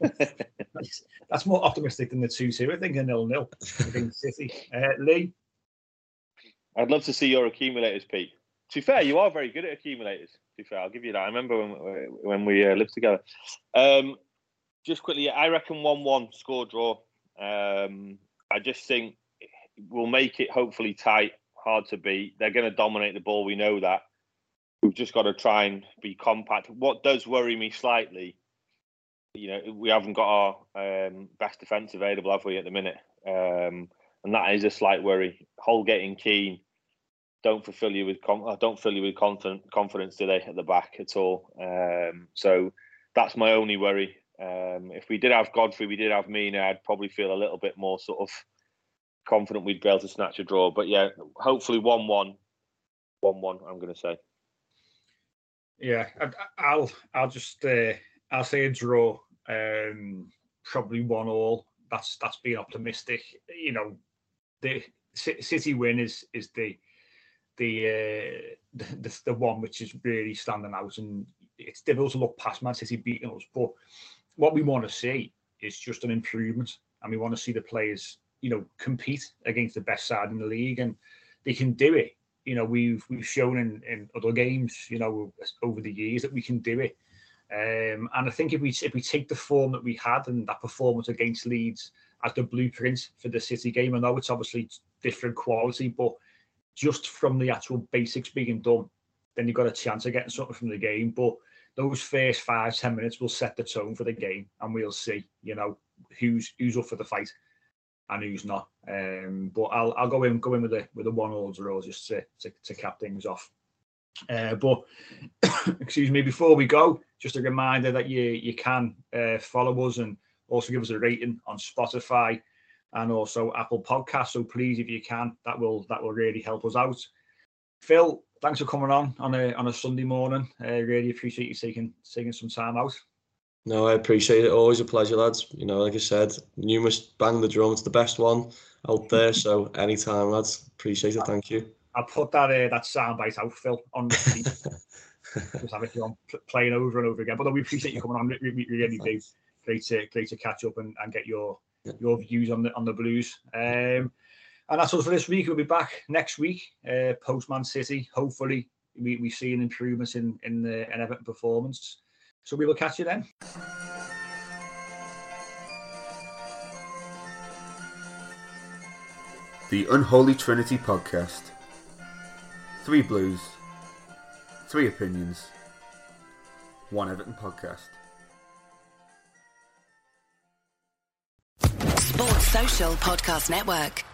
nice. that's more optimistic than the two two. I think a nil nil against City. Uh, Lee, I'd love to see your accumulators, Pete. To be fair, you are very good at accumulators. To be fair, I'll give you that. I remember when when we uh, lived together. Um, just quickly, I reckon one-one score draw. Um, I just think we'll make it hopefully tight, hard to beat. They're going to dominate the ball. We know that. We've just got to try and be compact. What does worry me slightly, you know, we haven't got our um, best defence available, have we, at the minute? Um, and that is a slight worry. Holgate and Keane don't fulfill you with com- don't fill you with confidence, confidence, at the back at all? Um, so that's my only worry. Um, if we did have Godfrey, we did have Mina, I'd probably feel a little bit more sort of confident we'd be able to snatch a draw. But yeah, hopefully 1 1. 1 1, I'm going to say. Yeah, I, will I'll just uh, I'll say a draw. Um, probably one all. That's that's being optimistic. You know, the City win is is the the, uh, the the one which is really standing out, and it's difficult to look past Man City beating us. But what we want to see is just an improvement, and we want to see the players, you know, compete against the best side in the league, and they can do it. You know, we've we've shown in, in other games, you know, over the years that we can do it. Um, and I think if we if we take the form that we had and that performance against Leeds as the blueprint for the City game, I know it's obviously different quality, but just from the actual basics being done, then you've got a chance of getting something from the game. But those first five ten minutes will set the tone for the game, and we'll see, you know, who's who's up for the fight and who's not. Um, but I'll I'll go in go in with a with a one all draw just to, to, to cap things off. Uh, but excuse me, before we go, just a reminder that you you can uh, follow us and also give us a rating on Spotify and also Apple Podcasts. So please, if you can, that will that will really help us out. Phill, thanks for coming on on a on a Sunday morning. I uh, really appreciate you taking taking some time out. No, I appreciate it. Always a pleasure, lads. You know, like I said, you must bang the drum. It's the best one out there. So anytime, lads. Appreciate it. Thank you. I'll put that uh, that soundbite out, Phill, on the just have it on playing over and over again. But we appreciate you coming on. We, we really do. Great to great to catch up and, and get your yeah. your views on the on the Blues. Um, and that's all for this week. We'll be back next week, uh, post Man City. Hopefully, we, we see an improvement in in the in Everton performance. So we will catch you then. The Unholy Trinity Podcast. Three Blues, three opinions, one Everton podcast. Sports Social Podcast Network.